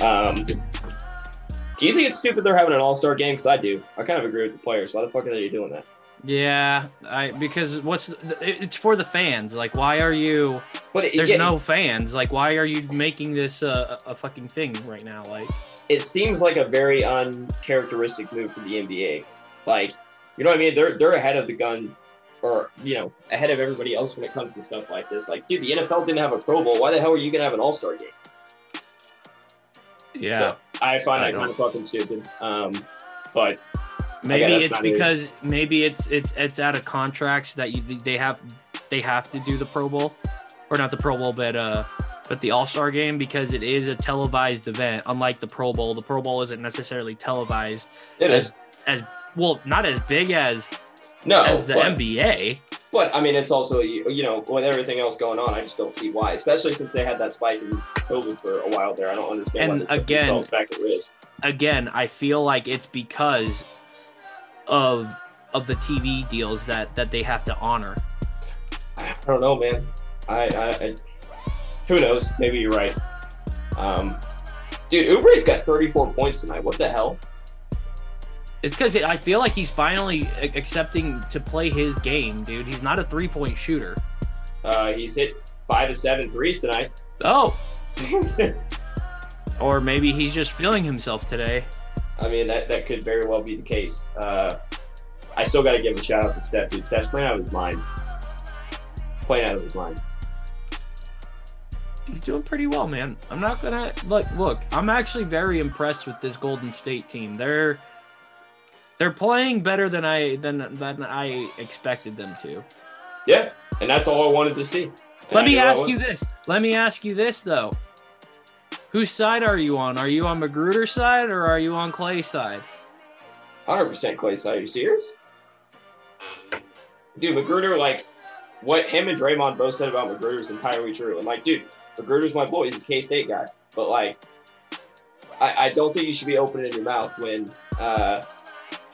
Um, do you think it's stupid they're having an All Star game? Because I do. I kind of agree with the players. Why the fuck are they doing that? Yeah, I because what's the, it's for the fans. Like, why are you? But it, There's it, no fans. Like, why are you making this uh, a a fucking thing right now? Like, it seems like a very uncharacteristic move for the NBA. Like, you know what I mean? They're they're ahead of the gun, or you know, ahead of everybody else when it comes to stuff like this. Like, dude, the NFL didn't have a Pro Bowl. Why the hell are you gonna have an All Star game? yeah, So, I find I that don't- kind of fucking stupid. Um, but maybe it's because maybe it's it's it's out of contracts that you they have they have to do the Pro Bowl, or not the Pro Bowl, but uh, but the All Star game because it is a televised event. Unlike the Pro Bowl, the Pro Bowl isn't necessarily televised. it is As well, not as big as no, as the but, NBA. but I mean, it's also you know with everything else going on, I just don't see why. Especially since they had that spike in COVID for a while there. I don't understand And again- back at risk. again, I feel like it's because of of the TV deals that that they have to honor. I don't know, man. I, I, I who knows? Maybe you're right. Um, dude, Oubre's got 34 points tonight. What the hell? It's because I feel like he's finally accepting to play his game, dude. He's not a three point shooter. Uh, he's hit five to seven threes tonight. Oh, or maybe he's just feeling himself today. I mean, that, that could very well be the case. Uh, I still got to give a shout out to Steph, dude. Steph's playing out of his mind. Playing out of his mind. He's doing pretty well, man. I'm not gonna look. Look, I'm actually very impressed with this Golden State team. They're they're playing better than I than than I expected them to. Yeah, and that's all I wanted to see. And Let me ask you this. Let me ask you this though. Whose side are you on? Are you on McGruder's side or are you on Klay's side? 100% Klay side. Are you serious? Dude, McGruder, like, what him and Draymond both said about McGruder is entirely true. And, like, dude, McGruder's my boy. He's a K State guy. But, like, I, I don't think you should be opening your mouth when, uh,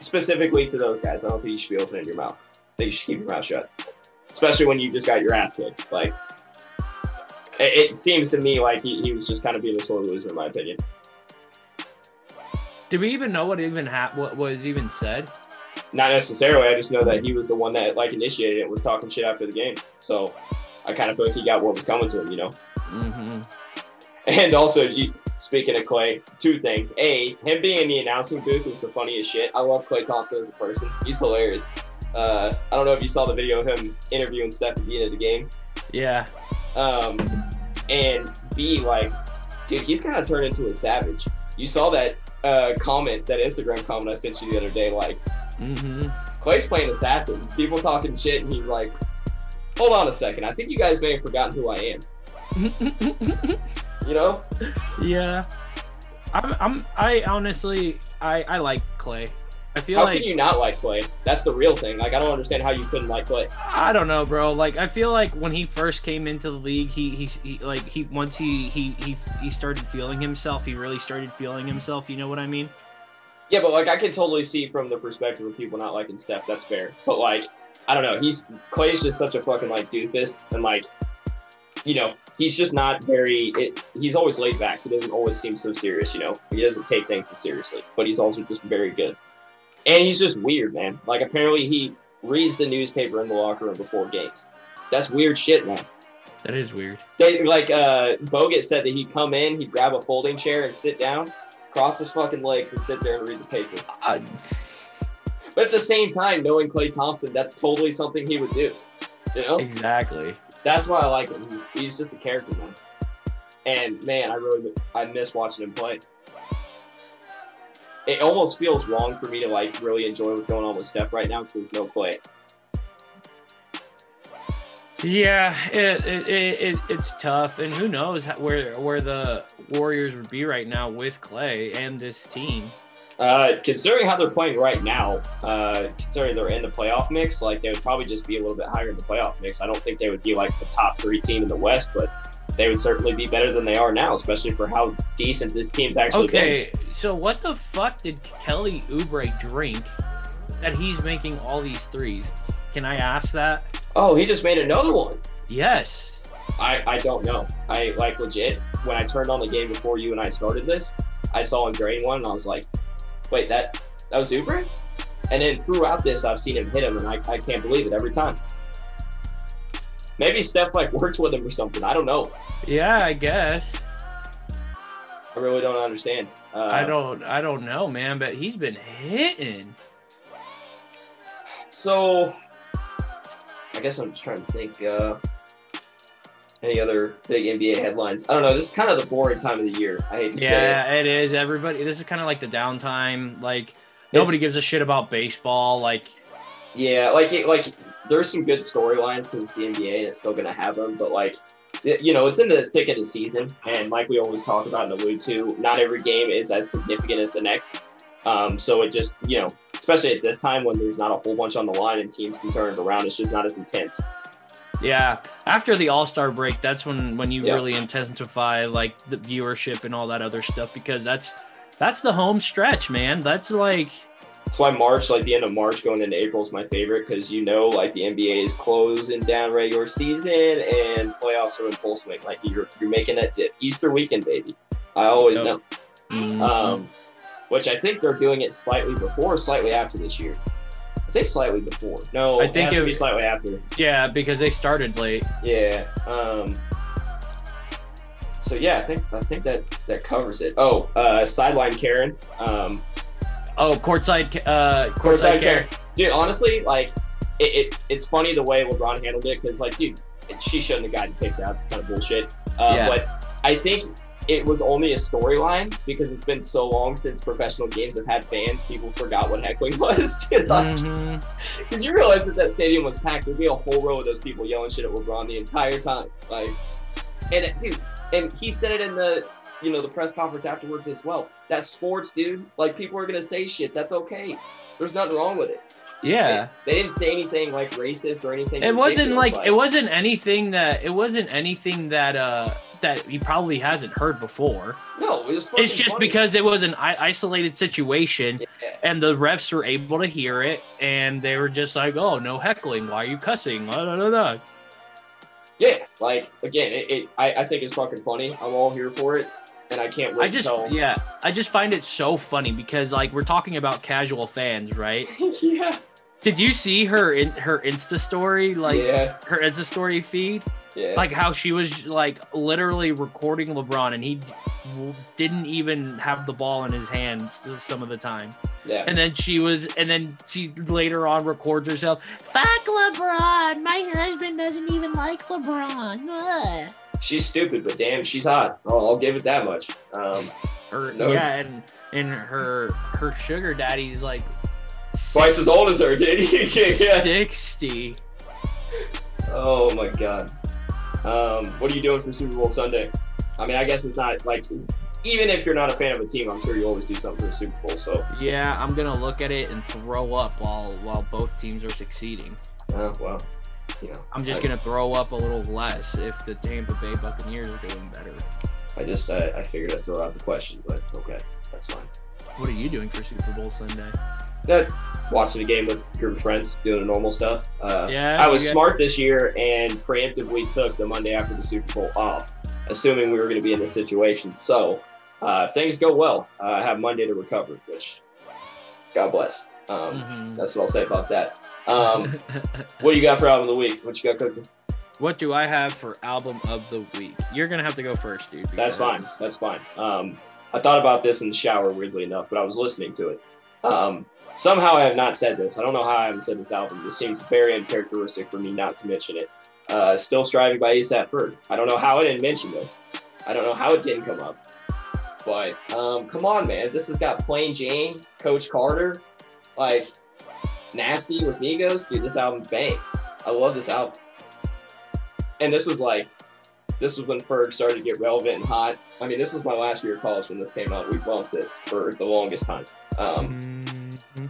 specifically to those guys, I don't think you should be opening your mouth. I think you should keep your mouth shut. Especially when you just got your ass kicked. Like, it, it seems to me like he, he was just kind of being a sore loser, in my opinion. Did we even know what even ha- what was even said? Not necessarily. I just know that he was the one that like initiated it, was talking shit after the game. So I kind of feel like he got what was coming to him, you know. Mm-hmm. And also, you, speaking of Klay, two things. A, him being in the announcing booth was the funniest shit. I love Klay Thompson as a person. He's hilarious. Uh, I don't know if you saw the video of him interviewing Steph at the end of the game. Yeah. Um, and B, like, dude, he's kind of turned into a savage. You saw that uh, comment, that Instagram comment I sent you the other day. Like, Mm-hmm. Klay's playing assassin. People talking shit, and he's like, "Hold on a second. I think you guys may have forgotten who I am." You know? yeah. I'm. I'm. I honestly. I. I like Klay. I feel How like. can you not like Klay? That's the real thing. Like, I don't understand how you couldn't like Klay. I don't know, bro. Like I feel like when he first came into the league, he he, he like he once he, he he he started feeling himself. He really started feeling himself. You know what I mean? Yeah, but like, I can totally see from the perspective of people not liking Steph. That's fair. But like, I don't know. He's Klay's just such a fucking like doofus, and like, you know, he's just not very. It, he's always laid back. He doesn't always seem so serious. You know, he doesn't take things so seriously. But he's also just very good, and he's just weird, man. Like, apparently he reads the newspaper in the locker room before games. That's weird shit, man. That is weird. They like uh Bogut said that he'd come in, he'd grab a folding chair and sit down, cross his fucking legs and sit there and read the paper. Uh, But at the same time, knowing Klay Thompson, that's totally something he would do. You know? exactly. That's why I like him. He's, he's just a character, man. And man, I really I miss watching him play. It almost feels wrong for me to like really enjoy what's going on with Steph right now because there's no Klay. Yeah, it, it, it, it it's tough, and who knows where where the Warriors would be right now with Klay and this team. Uh, considering how they're playing right now, uh, considering they're in the playoff mix, like they would probably just be a little bit higher in the playoff mix. I don't think they would be like the top three team in the West, but they would certainly be better than they are now, especially for how decent this team's actually been. Okay, so what the fuck did Kelly Oubre drink that he's making all these threes? Can I ask that? Oh, he just made another one. Yes. I, I don't know. I like legit when I turned on the game before you and I started this, I saw him drain one and I was like, wait, that that was Oubre? And then throughout this, I've seen him hit him, and I, I can't believe it every time. Maybe Steph like works with him or something. I don't know. Yeah, I guess. I really don't understand. Uh, I don't I don't know, man, but he's been hitting. So, I guess I'm just trying to think. Uh, any other big NBA headlines? I don't know. This is kind of the boring time of the year. I hate to say it. Yeah, it is. Everybody this is kind of like the downtime. Like nobody gives a shit about baseball. Like Yeah, like it, like there's some good storylines because it's the NBA and it's still gonna have them, but like you know, it's in the thick of the season, and like we always talk about and allude to, not every game is as significant as the next. Um, so it just you know, especially at this time when there's not a whole bunch on the line and teams can turn it around, it's just not as intense. yeah, after the All-Star break, that's when when you Yeah. really intensify like the viewership and all that other stuff because that's that's the home stretch, man. That's like That's why March, like the end of March going into April, is my favorite because you know, like the NBA is closing down regular season and playoffs are in full swing. Like you're you're making that dip. Easter weekend, baby. I always Yep. know. mm, um, which I think they're doing it slightly before, or slightly after this year. I think slightly before. No, I think it to it be slightly after. yeah, because they started late. Yeah. Um, so yeah, I think I think that that covers it. Oh, uh, sideline Karen. Um, Oh, courtside uh courtside courtside Karen. care. Dude, honestly, like it, it it's funny the way LeBron handled it because like, dude, she shouldn't have gotten kicked out. It's kind of bullshit. Uh, Yeah. But I think it was only a storyline because it's been so long since professional games have had fans. People forgot what heckling was. Dude, like, Mhm. Because you realize that that stadium was packed, there'd be a whole row of those people yelling shit at LeBron the entire time. Like, and dude, and he said it in the, you know, the press conference afterwards as well. That's sports, dude. Like, people are gonna say shit. That's okay. There's nothing wrong with it. Yeah. They, they didn't say anything like racist or anything. It wasn't ridiculous, like it wasn't anything that it wasn't anything that uh that he probably hasn't heard before. No, it was. It's just funny. because it was an isolated situation Yeah. and the refs were able to hear it and they were just like, "Oh, no heckling. Why are you cussing?" La, la, la, la. Yeah, like again, it, it I, I think it's fucking funny. I'm all here for it. And I can't wait I just until. yeah, I just find it so funny because like we're talking about casual fans, right? yeah. Did you see her in her Insta story, like yeah. her Insta story feed, Yeah. like how she was like literally recording LeBron and he didn't even have the ball in his hands some of the time. yeah. And then she was, and then she later on records herself. Fuck LeBron. My husband doesn't even like LeBron. Ugh." She's stupid, but damn, she's hot. Oh, I'll give it that much. Um, Her, No. yeah, and and her her sugar daddy's like twice as old as her, did he? yeah. sixty. Oh my god. Um, what are you doing for Super Bowl Sunday? I mean, I guess it's not like even if you're not a fan of a team, I'm sure you always do something for the Super Bowl. So, Yeah, I'm gonna look at it and throw up while while both teams are succeeding. Oh well, you know, I'm just I, gonna throw up a little less if the Tampa Bay Buccaneers are doing better. I just I, I figured I'd throw out the question, but okay, that's fine. What are you doing for Super Bowl Sunday? That watching a game with a group of friends, doing the normal stuff. Uh, Yeah, I was smart this year and preemptively took the Monday after the Super Bowl off, assuming we were going to be in this situation. So, uh, if things go well, uh, I have Monday to recover, which God bless. Um, Mhm. That's what I'll say about that. Um, what do you got for album of the week? What you got cooking? what do I have for album of the week? You're gonna have to go first, dude. That's fine. That's fine. Um, I thought about this in the shower, weirdly enough, but I was listening to it. Um, somehow I have not said this. I don't know how I haven't said this album. This seems very uncharacteristic for me not to mention it. Uh, Still Striving by ASAP Ferg. I don't know how I didn't mention this. I don't know how it didn't come up. But um, come on, man. This has got Plain Jane, Coach Carter, like Nasty with Migos. Dude, this album bangs. I love this album. And this was like, this was when Ferg started to get relevant and hot. I mean, this was my last year of college when this came out. We bumped this for the longest time. Um, Mhm.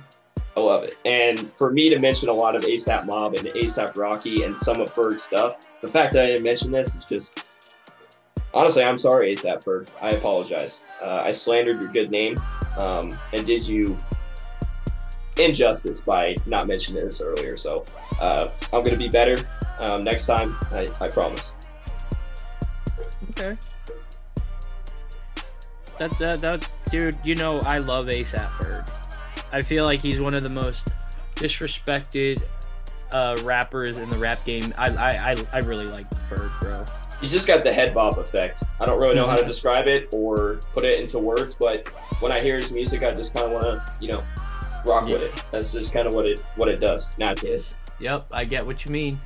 I love it. And for me to mention a lot of ASAP Mob and ASAP Rocky and some of Ferg's stuff, the fact that I didn't mention this is just honestly, I'm sorry, ASAP Ferg. I apologize. Uh, I slandered your good name um, and did you injustice by not mentioning this earlier. So uh, I'm going to be better um, next time. I, I promise. Okay. That, that that dude, you know I love ASAP Ferg. I feel like he's one of the most disrespected uh, rappers in the rap game. I I I, I really like Ferg, bro. He's just got the head bob effect. I don't really know how to describe it or put it into words, but when I hear his music, I just kind of want to, you know, rock with it. That's just kind of what it what it does naturally. Yep, I get what you mean.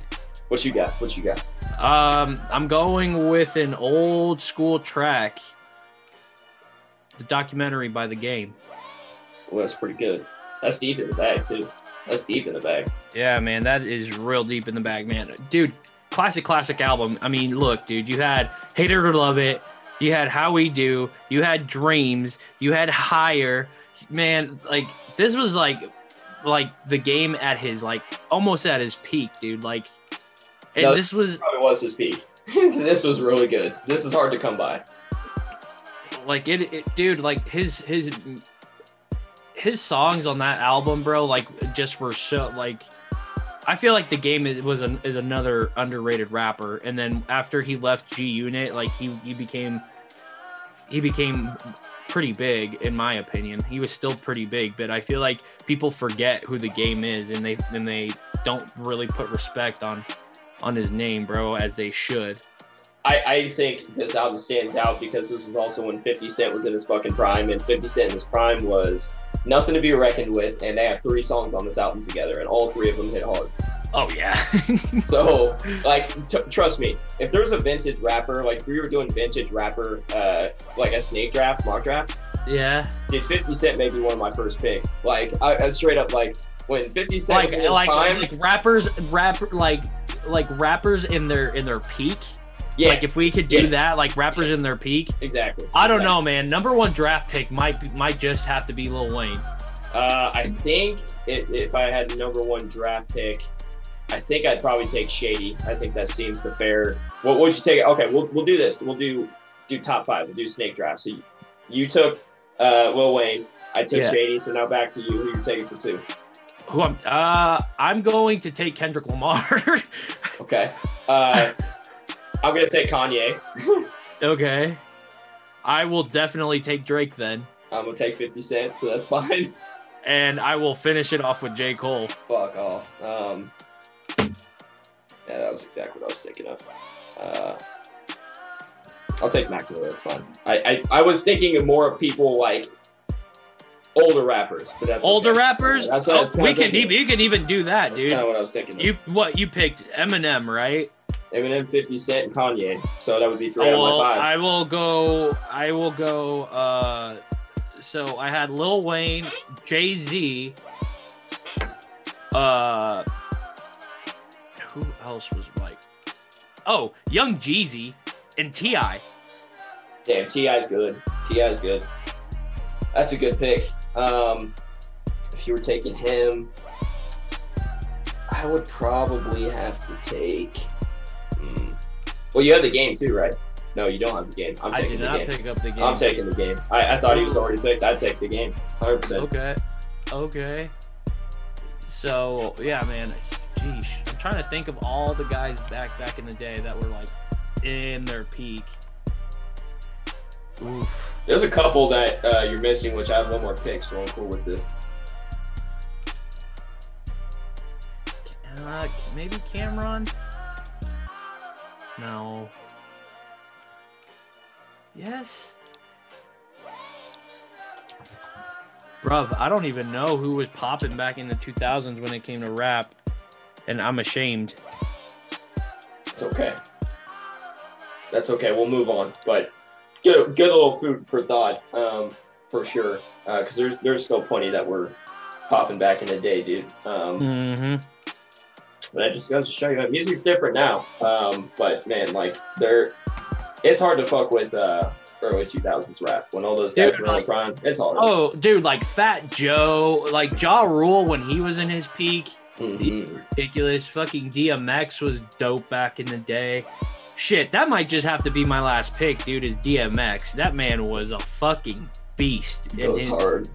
What you got? What you got? Um, I'm going with an old school track. The documentary by the game. Well, that's pretty good. That's deep in the bag too. That's deep in the bag. Yeah, man, that is real deep in the bag, man. Dude, classic, classic album. I mean, look, dude, you had Hate It or Love It, you had How We Do, you had Dreams, you had Higher. Man, like this was like like the game at his like almost at his peak, dude. Like and No. this was Probably was his peak. this was really good. This is hard to come by. like it, it dude, like his his his songs on that album, bro, like just were so like I feel like the game is, was an, is another underrated rapper, and then after he left G Unit, like he he became he became pretty big in my opinion. He was still pretty big, but I feel like people forget who the game is, and they and they don't really put respect on on his name, bro, as they should. I, I think this album stands out because this was also when 50 Cent was in his fucking prime, and 50 Cent in his prime was nothing to be reckoned with, and they have three songs on this album together, and all three of them hit hard. Oh yeah, So, like, t- trust me, if there's a vintage rapper, like if we were doing vintage rapper, uh, like a snake draft, mock draft, yeah. did 50 Cent may be one of my first picks. Like, I, I straight up, like, when 50 Cent like like like rappers rapper like like rappers in their in their peak yeah, like if we could do Yeah. that like rappers in their peak exactly. i don't Exactly. know man number one draft pick might might just have to be lil wayne Uh, I think it, if I had number one draft pick, I think I'd probably take Shady. I think that seems the fair. What would you take? Okay, we'll, we'll do this. We'll do do top five. We'll do snake draft. So you, you took uh, Lil Wayne. I took Yeah. Shady. So now back to you. Who you're taking for two? who i'm uh i'm going to take kendrick lamar Okay. Uh, I'm gonna take Kanye. okay I will definitely take Drake then, I'm gonna take 50 Cent, so that's fine. and I will finish it off with J Cole. Fuck off. Um, yeah, that was exactly what I was thinking of. Uh, I'll take Mac Miller. That's fine. I, I I was thinking of more of people like older rappers, but that's Older okay. rappers, That's what I was oh, we can even you can even do that, That's dude. kind of what I was thinking. Of. You what you picked Eminem, right? Eminem, 50 Cent, and Kanye. So that would be three Oh, out of my five. I will go. I will go. Uh, so I had Lil Wayne, Jay Z. Uh, who else was like? Oh, Young Jeezy and Ti. Damn, T.I.'s good. T.I.'s good. That's a good pick. Um, if you were taking him, I would probably have to take. Well, you have the game too, right? No, you don't have the game. I'm I taking did the not game. pick up the game. I'm taking the game. I, I thought he was already picked. I'd take the game. 100%. Okay. Okay. So yeah, man. Jeez, I'm trying to think of all the guys back back in the day that were like in their peak. Oof. There's a couple that uh, you're missing, which I have one more pick, so I'm cool with this. Uh, maybe Cam'ron? No. Yes. Bruv, I don't even know who was popping back in the 2000s when it came to rap, and I'm ashamed. It's okay. That's okay. We'll move on. But good, good little food for thought, um, for sure. Because there's there's still plenty that were popping back in the day, dude. Um, Mm-hmm. But that just goes to show you, man, music's different now. Um, but man, like there, it's hard to fuck with uh, early 2000s rap when all those guys Dude, were on the like- prime. It's hard. Oh, dude, like Fat Joe, like Ja Rule when he was in his peak, Mhm. ridiculous. Fucking DMX was dope back in the day. Shit, that might just have to be my last pick, dude. Is DMX? That man was a fucking beast. It was hard.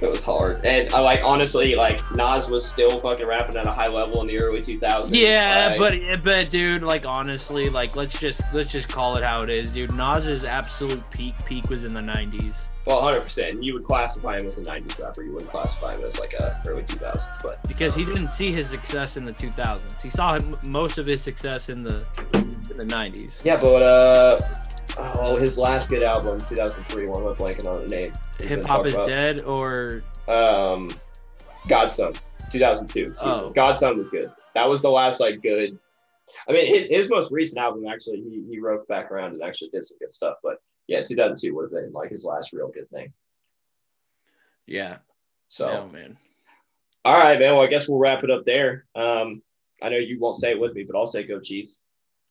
It was hard. And I like honestly, like Nas was still fucking rapping at a high level in the early 2000s. Yeah, like- but but dude, like honestly, like let's just let's just call it how it is, dude. Nas's absolute peak peak was in the '90s. Well, 100%. You would classify him as a 90s rapper. You wouldn't classify him as like a early 2000s. But because he didn't see his success in the 2000s. He saw him, most of his success in the in the 90s. yeah, but uh, oh, his last good album, 2003. One with blanking on the name. Hip hop is about. dead, or Um, God's Son, 2002. Oh. God's Son was good. That was the last like good. I mean, his, his most recent album actually, he he wrote back around and actually did some good stuff. But yeah, 2002 would have been like his last real good thing. yeah, So. oh man, All right, man. Well, I guess we'll wrap it up there. Um, I know you won't say it with me, but I'll say go Chiefs.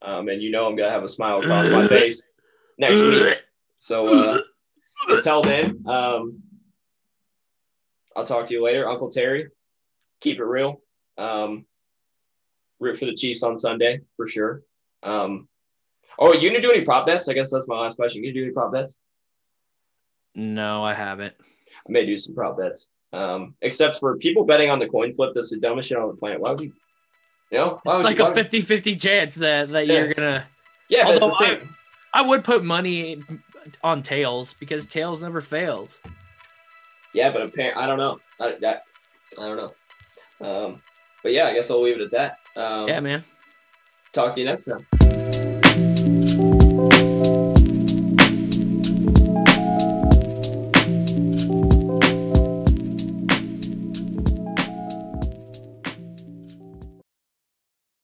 Um, and you know I'm gonna have a smile across my face next week. So uh, until then, um, I'll talk to you later, Uncle Terry. Keep it real. Um, root for the Chiefs on Sunday for sure. Um, oh, you gonna do any prop bets? I guess that's my last question. You gonna do any prop bets? no, I haven't. I may do some prop bets. Um, except for people betting on the coin flip, that's the dumbest shit on the planet. Why would you? You know, why would Like you? a why would- 50-50 chance that that Yeah. you're gonna. yeah, but it's the although I- same. I would put money on tails because tails never failed. Yeah, but apparently, I don't know. I, that, I don't know. Um, but yeah, I guess I'll leave it at that. Um, Yeah, man. Talk to you next time.